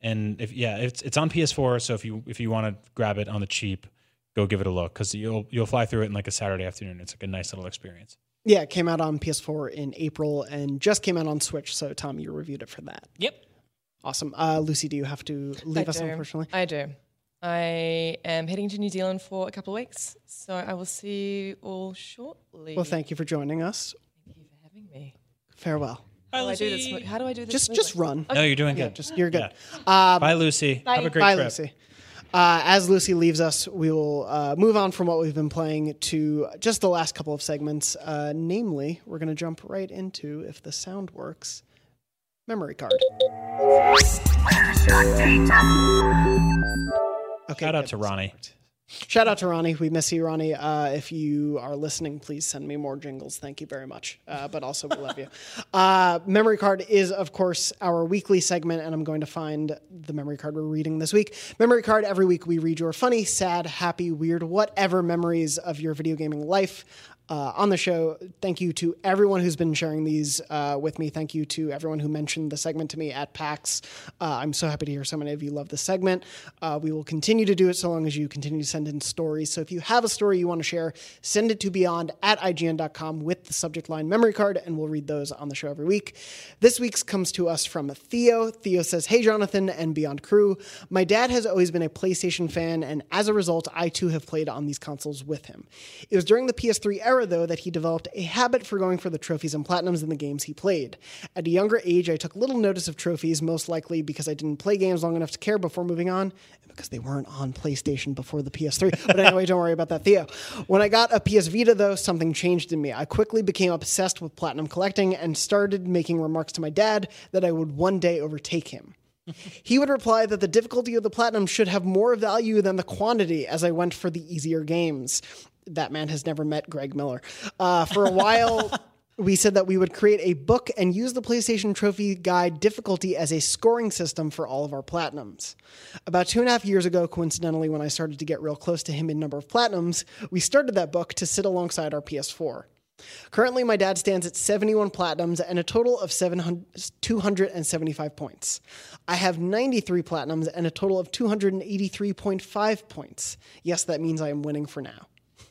and if yeah, it's it's on PS4. So if you if you want to grab it on the cheap, go give it a look because you'll you'll fly through it in like a Saturday afternoon. It's like a nice little experience. Yeah, it came out on PS4 in April and just came out on Switch. So, Tom, you reviewed it for that. Yep. Awesome. Uh, Lucy, do you have to leave I us, do. unfortunately? I do. I am heading to New Zealand for a couple of weeks, so I will see you all shortly. Well, thank you for joining us. Thank you for having me. Farewell. Bye, How do I do this? How do I do this? Just smoothly? just run. No, you're doing Yeah, good. just you're good. Yeah. Bye, Lucy. Have a great Bye, trip. Lucy. Uh, as Lucy leaves us, we will uh, move on from what we've been playing to just the last couple of segments. Uh, namely, we're going to jump right into, if the sound works, memory card. Okay, Shout out to Ronnie. Shout out to Ronnie. We miss you, Ronnie. Uh, if you are listening, please send me more jingles. Thank you very much. Uh, but also, we love you. [laughs] Uh, memory card is, of course, our weekly segment, and I'm going to find the memory card we're reading this week. Memory card, every week we read your funny, sad, happy, weird, whatever memories of your video gaming life. Uh, on the show, thank you to everyone who's been sharing these uh, with me. Thank you to everyone who mentioned the segment to me at PAX. Uh, I'm so happy to hear so many of you love the segment. Uh, we will continue to do it so long as you continue to send in stories. So if you have a story you want to share, send it to beyond at IGN.com with the subject line memory card, and we'll read those on the show every week. This week's comes to us from Theo. Theo says, Hey, Jonathon and Beyond Crew. My dad has always been a PlayStation fan, and as a result, I too have played on these consoles with him. It was during the PS3 era, though, that he developed a habit for going for the trophies and platinums in the games he played. At a younger age, I took little notice of trophies, most likely because I didn't play games long enough to care before moving on, and because they weren't on PlayStation before the PS3. [laughs] But anyway, don't worry about that, Theo. When I got a PS Vita, though, something changed in me. I quickly became obsessed with platinum collecting and started making remarks to my dad that I would one day overtake him. He would reply that the difficulty of the platinum should have more value than the quantity as I went for the easier games. That man has never met Greg Miller. Uh, for a while, [laughs] we said that we would create a book and use the PlayStation Trophy Guide difficulty as a scoring system for all of our platinums. About two and a half years ago, coincidentally, when I started to get real close to him in number of platinums, we started that book to sit alongside our PS4. Currently, my dad stands at 71 platinums and a total of 275 points. I have 93 platinums and a total of 283.5 points. Yes, that means I am winning for now.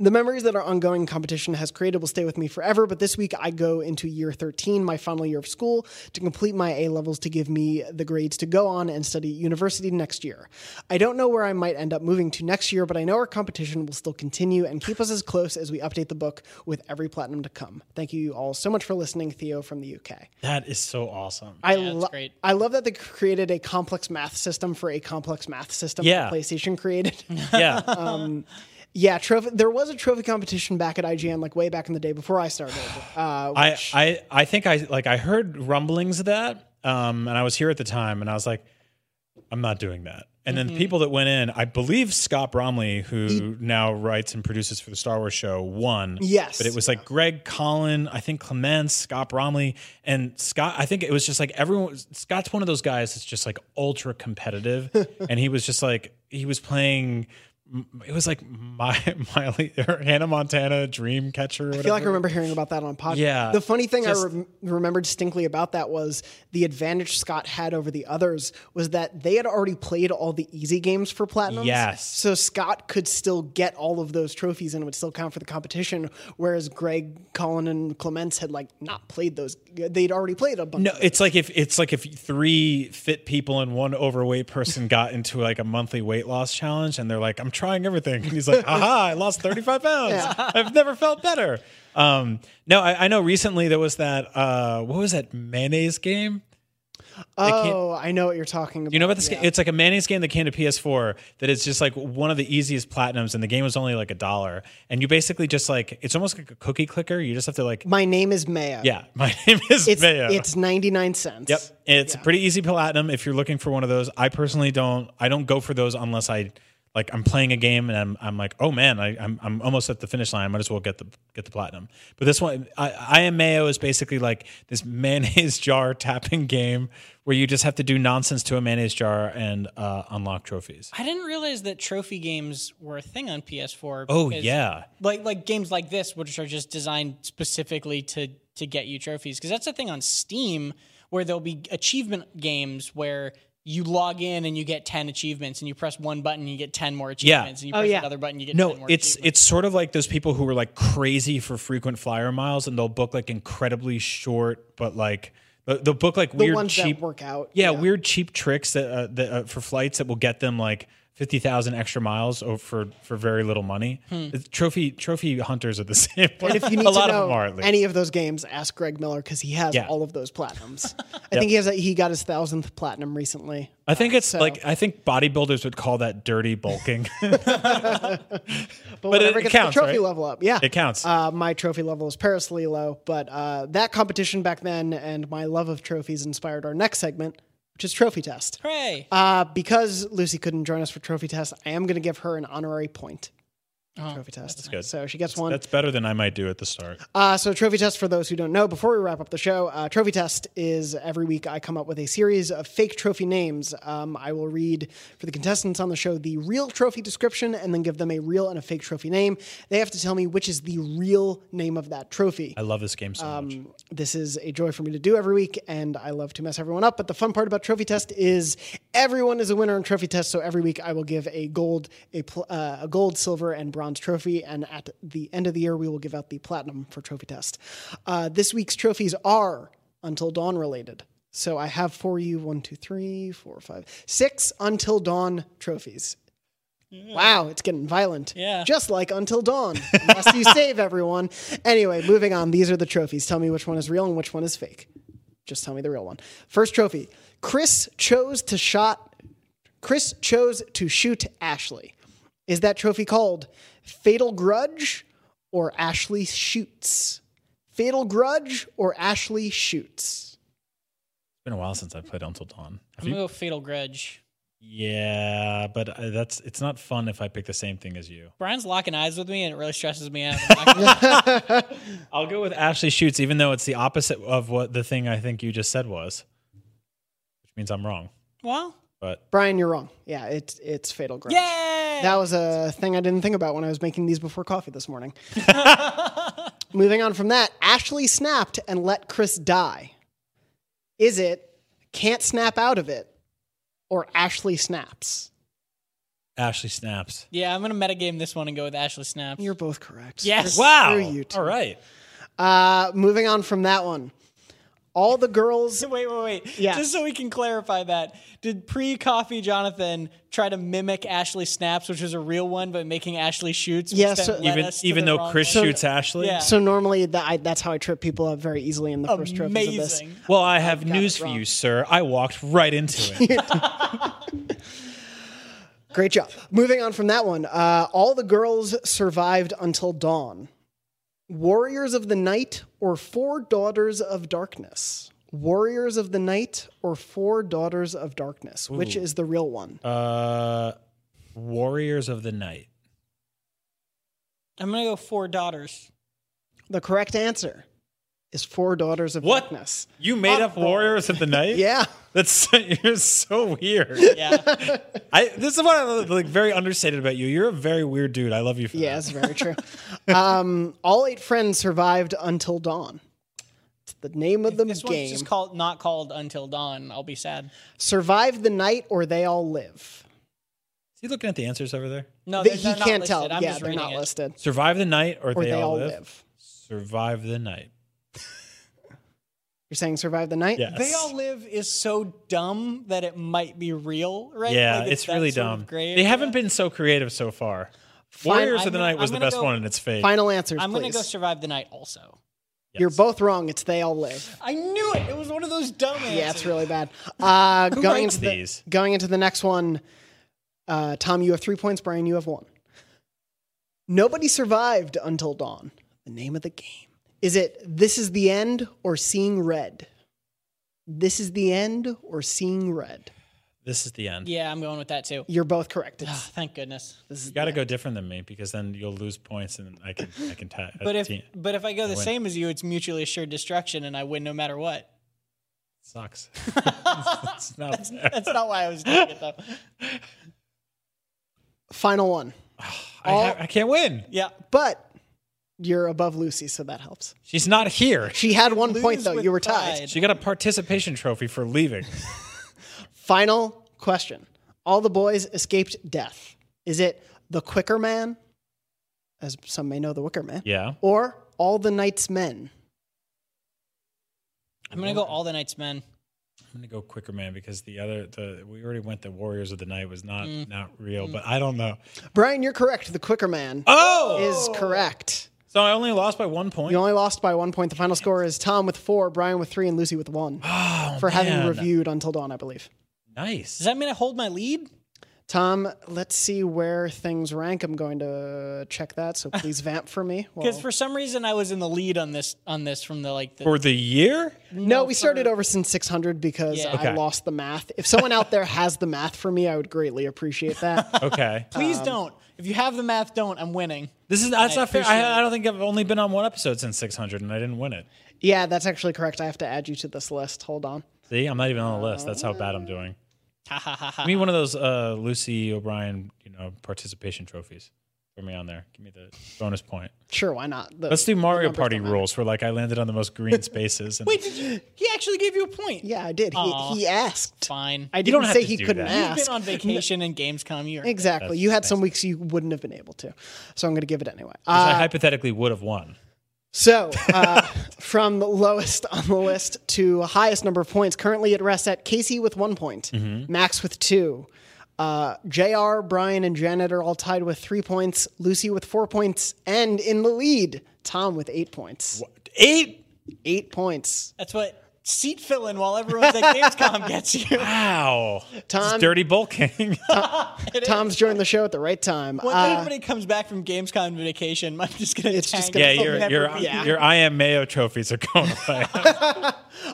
The memories that our ongoing competition has created will stay with me forever, but this week I go into year 13, my final year of school, to complete my A levels to give me the grades to go on and study university next year. I don't know where I might end up moving to next year, but I know our competition will still continue and keep us as close as we update the book with every platinum to come. Thank you all so much for listening, Theo from the UK. That is so awesome. I, Yeah, that's lo- great. I love that they created a complex math system for a complex math system Yeah. that PlayStation created. Yeah. [laughs] Um, yeah, trophy. There was a trophy competition back at IGN, like way back in the day before I started. Uh, I, I I think I like I heard rumblings of that, um, and I was here at the time, and I was like, I'm not doing that. And then the people that went in, I believe Scott Bromley, who now writes and produces for the Star Wars show, won. Yes. but it was like Greg Colin, I think Clements, Scott Bromley, and Scott. I think it was just like everyone. Scott's one of those guys that's just like ultra competitive, [laughs] and he was just like he was playing it was like my [laughs] Miley or Hannah Montana Dream Catcher. Or I feel like I remember hearing about that on podcast. Yeah, The funny thing just- I rem- remember distinctly about that was the advantage Scott had over the others was that they had already played all the easy games for platinum. Yes. So Scott could still get all of those trophies and would still count for the competition, whereas Greg, Colin, and Clements had like not played those. They'd already played a bunch. No, it's like if it's like if three fit people and one overweight person got into like a monthly weight loss challenge, and they're like, "I'm trying everything," and he's like, [laughs] "Aha! I lost 35 pounds. I've never felt better." Um, no, I, I know. Recently there was that. Uh, what was that mayonnaise game? Oh, I know what you're talking about. You know about this yeah. game? It's like a mayonnaise game that came to PS4 that is just like one of the easiest platinums, and the game was only like a dollar. And you basically just like it's almost like a cookie clicker. You just have to like, My name is Maya. yeah, [laughs] my name is It's Mayo. it's 99 cents. Yep, it's a pretty easy platinum if you're looking for one of those. I personally don't. I don't go for those unless I like I'm playing a game and I'm I'm like, oh man, I, I'm I'm almost at the finish line. I might as well get the get the platinum. But this one, I, I am Mayo is basically like this [laughs] mayonnaise jar tapping game where you just have to do nonsense to a mayonnaise jar and uh, unlock trophies. I didn't realize that trophy games were a thing on PS4. Oh because- yeah, like like games like this, which are just designed specifically to to get you trophies. Because that's the thing on Steam, where there'll be achievement games where you log in and you get ten achievements, and you press one button, and you get ten more achievements, and you Oh, press yeah. another button, you get No, 10 more it's achievements. it's sort of like those people who are like crazy for frequent flyer miles, and they'll book like incredibly short, but like they'll they'll book like The weird ones cheap that work out. yeah, weird cheap tricks that, uh, that uh, for flights that will get them like fifty thousand extra miles o- for for very little money. It's- Trophy trophy hunters are the [laughs] same. Hmm. And if you need a to lot know of them are at least. any of those games, ask Greg Miller because he has Yeah. all of those platinums. [laughs] I think he has. A, he got his thousandth platinum recently. I think it's so- like I think bodybuilders would call that dirty bulking. [laughs] But, whatever it gets counts, the trophy right? level up, yeah, It counts. Uh, my trophy level is perilously low, but uh, that competition back then and my love of trophies inspired our next segment, which is trophy test. hooray. Uh, because Lucy couldn't join us for trophy test, I am going to give her an honorary point. Trophy test. That's good. So she gets one. That's better than I might do at the start. Uh, so trophy test for those who don't know. Before we wrap up the show, uh, trophy test is every week I come up with a series of fake trophy names. Um, I will read for the contestants on the show the real trophy description and then give them a real and a fake trophy name. They have to tell me which is the real name of that trophy. I love this game so Um, much. This is a joy for me to do every week, and I love to mess everyone up. But the fun part about Trophy Test is everyone is a winner in Trophy Test. So every week I will give a gold, a, pl- uh, a gold, silver, and bronze trophy, and at the end of the year we will give out the platinum for Trophy Test. Uh, this week's trophies are Until Dawn related. So I have for you one, two, three, four, five, six Until Dawn trophies. Wow, it's getting violent. Yeah. Just like Until Dawn. Unless you save everyone. Anyway, moving on. These are the trophies. Tell me which one is real and which one is fake. Just tell me the real one. First trophy. Chris chose to shot Chris chose to shoot Ashley. Is that trophy called Fatal Grudge or Ashley Shoots? Fatal Grudge or Ashley Shoots? It's been a while since I've played Until Dawn. Have I'm you? gonna go Fatal Grudge. Yeah, but uh, that's it's not fun if I pick the same thing as you. Brian's locking eyes with me, and it really stresses me out. [laughs] I'm not gonna- [laughs] I'll go with Ashley shoots, even though it's the opposite of what the thing I think you just said was, which means I'm wrong. well, But Brian, you're wrong. Yeah, it's it's Fatal Grudge. yay! That was a thing I didn't think about when I was making these before coffee this morning. [laughs] Moving on from that, Ashley snapped and let Chris die. Is it can't snap out of it or Ashley snaps? Ashley snaps. yeah, I'm gonna metagame this one and go with Ashley Snaps. You're both correct. Yes. Wow. you. All right. Uh, moving on from that one. All the girls. [laughs] Wait, wait, wait. Yeah. Just so we can clarify that. Did pre coffee Jonathon try to mimic Ashley Snaps, which was a real one, but making Ashley shoots? which Yeah, so- Even even though Chris one? shoots Ashley. Yeah. So normally that I, that's how I trip people up very easily in the first trophies of this. Amazing. Well, I have got news for you, sir. I walked right into it. [laughs] Great job. Moving on from that one. Uh, all the girls survived until dawn. Warriors of the Night or Four Daughters of Darkness? Warriors of the Night or Four Daughters of Darkness? Which is the real one? uh, Warriors of the Night. I'm gonna go four daughters. The correct answer is Four Daughters of What? Darkness. You made up Warriors of the Night? [laughs] Yeah. That's you're so weird. Yeah. [laughs] I this is what I like very understated about you. You're a very weird dude. I love you for Yeah, that. that's very true. um, all eight friends survived until dawn. It's the name of the this one's game. just called not called Until Dawn. I'll be sad. Survive the night or they all live. Is he looking at the answers over there? No, They- they're- he they're can't listed. tell. I'm yeah, just they're not it. listed. Survive the night or, Or they, all, live? live. Survive the night. You're saying survive the night? Yes. They all live is so dumb that it might be real, right? Yeah, Like, it's that really sort of dumb. gray They area. haven't been so creative so far. Fine, Warriors I'm of the gonna- Night was I'm the best go- one in its fate. Final answers, I'm please. gonna go survive the night. Also, You're both wrong. It's they all live. I knew it. It was one of those dumb answers. Yeah, it's really bad. [laughs] Uh, Who going writes into the, these? going into the next one, uh, Tom, you have three points. Brian, you have one. Nobody survived until dawn. The name of the game is it. This is the end or seeing red. This is the end or seeing red. This is the end. Yeah, I'm going with that too. You're both correct. Ah, It's, thank goodness. this is You got to go different than me because then you'll lose points and I can I can ta- But if team. but if I go the win. same as you, it's mutually assured destruction, and I win no matter what. sucks. [laughs] it's not fair. That's not why I was doing it though. final one. [sighs] I, ha- I can't win. Yeah, But you're above Lucy, so that helps. She's not here. She had one point though. You were tied. pride. She got a participation trophy for leaving. [laughs] Final question. All the boys escaped death. Is it the Quicker Man, as some may know the Wicker Man, Yeah. or all the Knight's Men? I'm gonna go all the knight's Men. I'm gonna go quicker, man, because the other the we already went. The Warriors of the Night was not Mm. not real, but I don't know. Brian, you're correct. The Quicker Man Oh, is correct. So I only lost by one point. You only lost by one point. The final score is Tom with four, Brian with three, and Lucy with one [sighs] oh, for having reviewed Until Dawn, I believe. nice. Does that mean I hold my lead? Tom, let's see where things rank. I'm going to check that, so [laughs] please vamp for me. Because Well, for some reason I was in the lead on this on this from the like the For the year, no, we started over since 600 because Yeah. I lost the math. If someone out there has the math for me, I would greatly appreciate that. [laughs] okay. Please um, don't. If you have the math, don't. I'm winning. This is that's I not fair. I. I don't think I've only been on one episode since 600, and I didn't win it. yeah, that's actually correct. I have to add you to this list. Hold on. See, I'm not even on the list. That's how bad I'm doing. Give me one of those uh, Lucy O'Brien, you know, participation trophies. Throw me on there. Give me the bonus point. Sure, why not? The- Let's do Mario numbers Party don't matter. rules, where like I landed on the most green [laughs] spaces. And Wait, did you? He actually gave you a point. Yeah, I did. He, Aw. he asked. Fine. I didn't don't have say to he do couldn't that. You've ask. been on [laughs] vacation in Gamescom. You're Exactly. you had some weeks you wouldn't have been able to. So I'm going to give it anyway. which I Uh, hypothetically would have won. so [laughs] uh, from the lowest on the list to highest number of points, currently it rests at Casey with one point, Mm-hmm. Max with two. Uh, JR, Brian, and Janet are all tied with three points, Lucy with four points, and in the lead, Tom with eight points. Eight. Eight points. That's what seat filling while everyone's at Gamescom [laughs] gets you. Wow. This is Tom- dirty bulking. [laughs] Tom's joined the show at the right time. When Uh, everybody comes back from Gamescom vacation, I'm just gonna. It's just tank gonna yeah, your your Yeah. your I am Mayo trophies are going [laughs] away.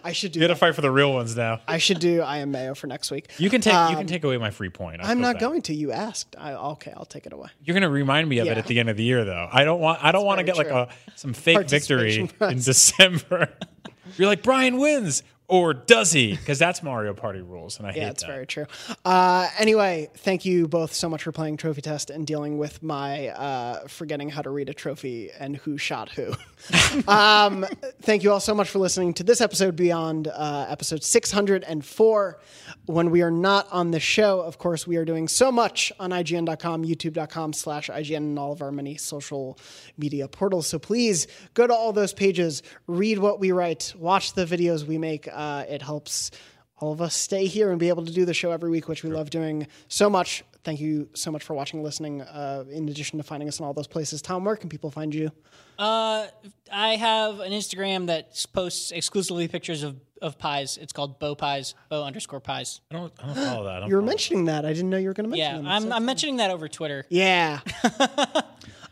I should do. you got to fight for the real ones now. I should do. I am Mayo for next week. You can take you can take away my free point. I Um, I'm not bad. going to. You asked. I, okay, I'll take it away. You're gonna remind me of it at the end of the year, though. I don't want. I don't want to very get like a some fake victory prize. in December. You're like Brian wins, or does he? Because that's Mario Party rules, and I Yeah, hate it's that. very true. Uh, anyway, thank you both so much for playing Trophy Test and dealing with my uh, forgetting how to read a trophy and who shot who. [laughs] um, thank you all so much for listening to this episode beyond uh, episode 604. When we are not on the show, of course, we are doing so much on IGN.com, YouTube.com slash IGN, and all of our many social media portals. So please go to all those pages, read what we write, watch the videos we make. Uh, it helps all of us stay here and be able to do the show every week, which we love doing so much. Thank you so much for watching and listening. Uh, in addition to finding us in all those places, Tom, where can people find you? Uh, I have an Instagram that posts exclusively pictures of, of pies. It's called Bow Pies, Bow underscore Pies. I don't. I don't follow that. I don't You were follow mentioning that. I didn't know you were going to mention Yeah, them. I'm, So- I'm mentioning that over Twitter. yeah. [laughs]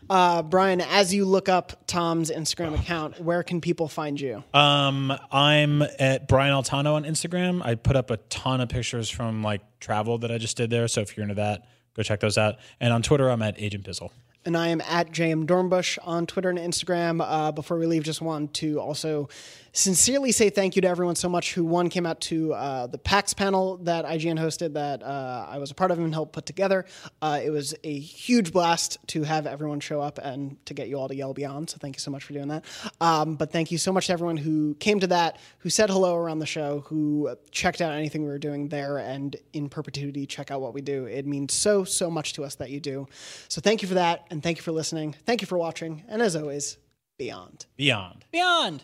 uh, Brian, as you look up Tom's Instagram account, where can people find you? Um, I'm at Brian Altano on Instagram. I put up a ton of pictures from like travel that I just did there. So if you're into that, go check those out. And on Twitter, I'm at Agent Bizzle. And I am at JM Dornbush on Twitter and Instagram. Uh, before we leave, just want to also sincerely say thank you to everyone so much who one came out to uh, the PAX panel that IGN hosted that uh, I was a part of and helped put together. Uh, it was a huge blast to have everyone show up and to get you all to yell beyond. So thank you so much for doing that. Um, but thank you so much to everyone who came to that, who said hello around the show, who checked out anything we were doing there, and in perpetuity check out what we do. It means so so much to us that you do. So thank you for that, and thank you for listening. Thank you for watching, and as always, beyond. Beyond. Beyond.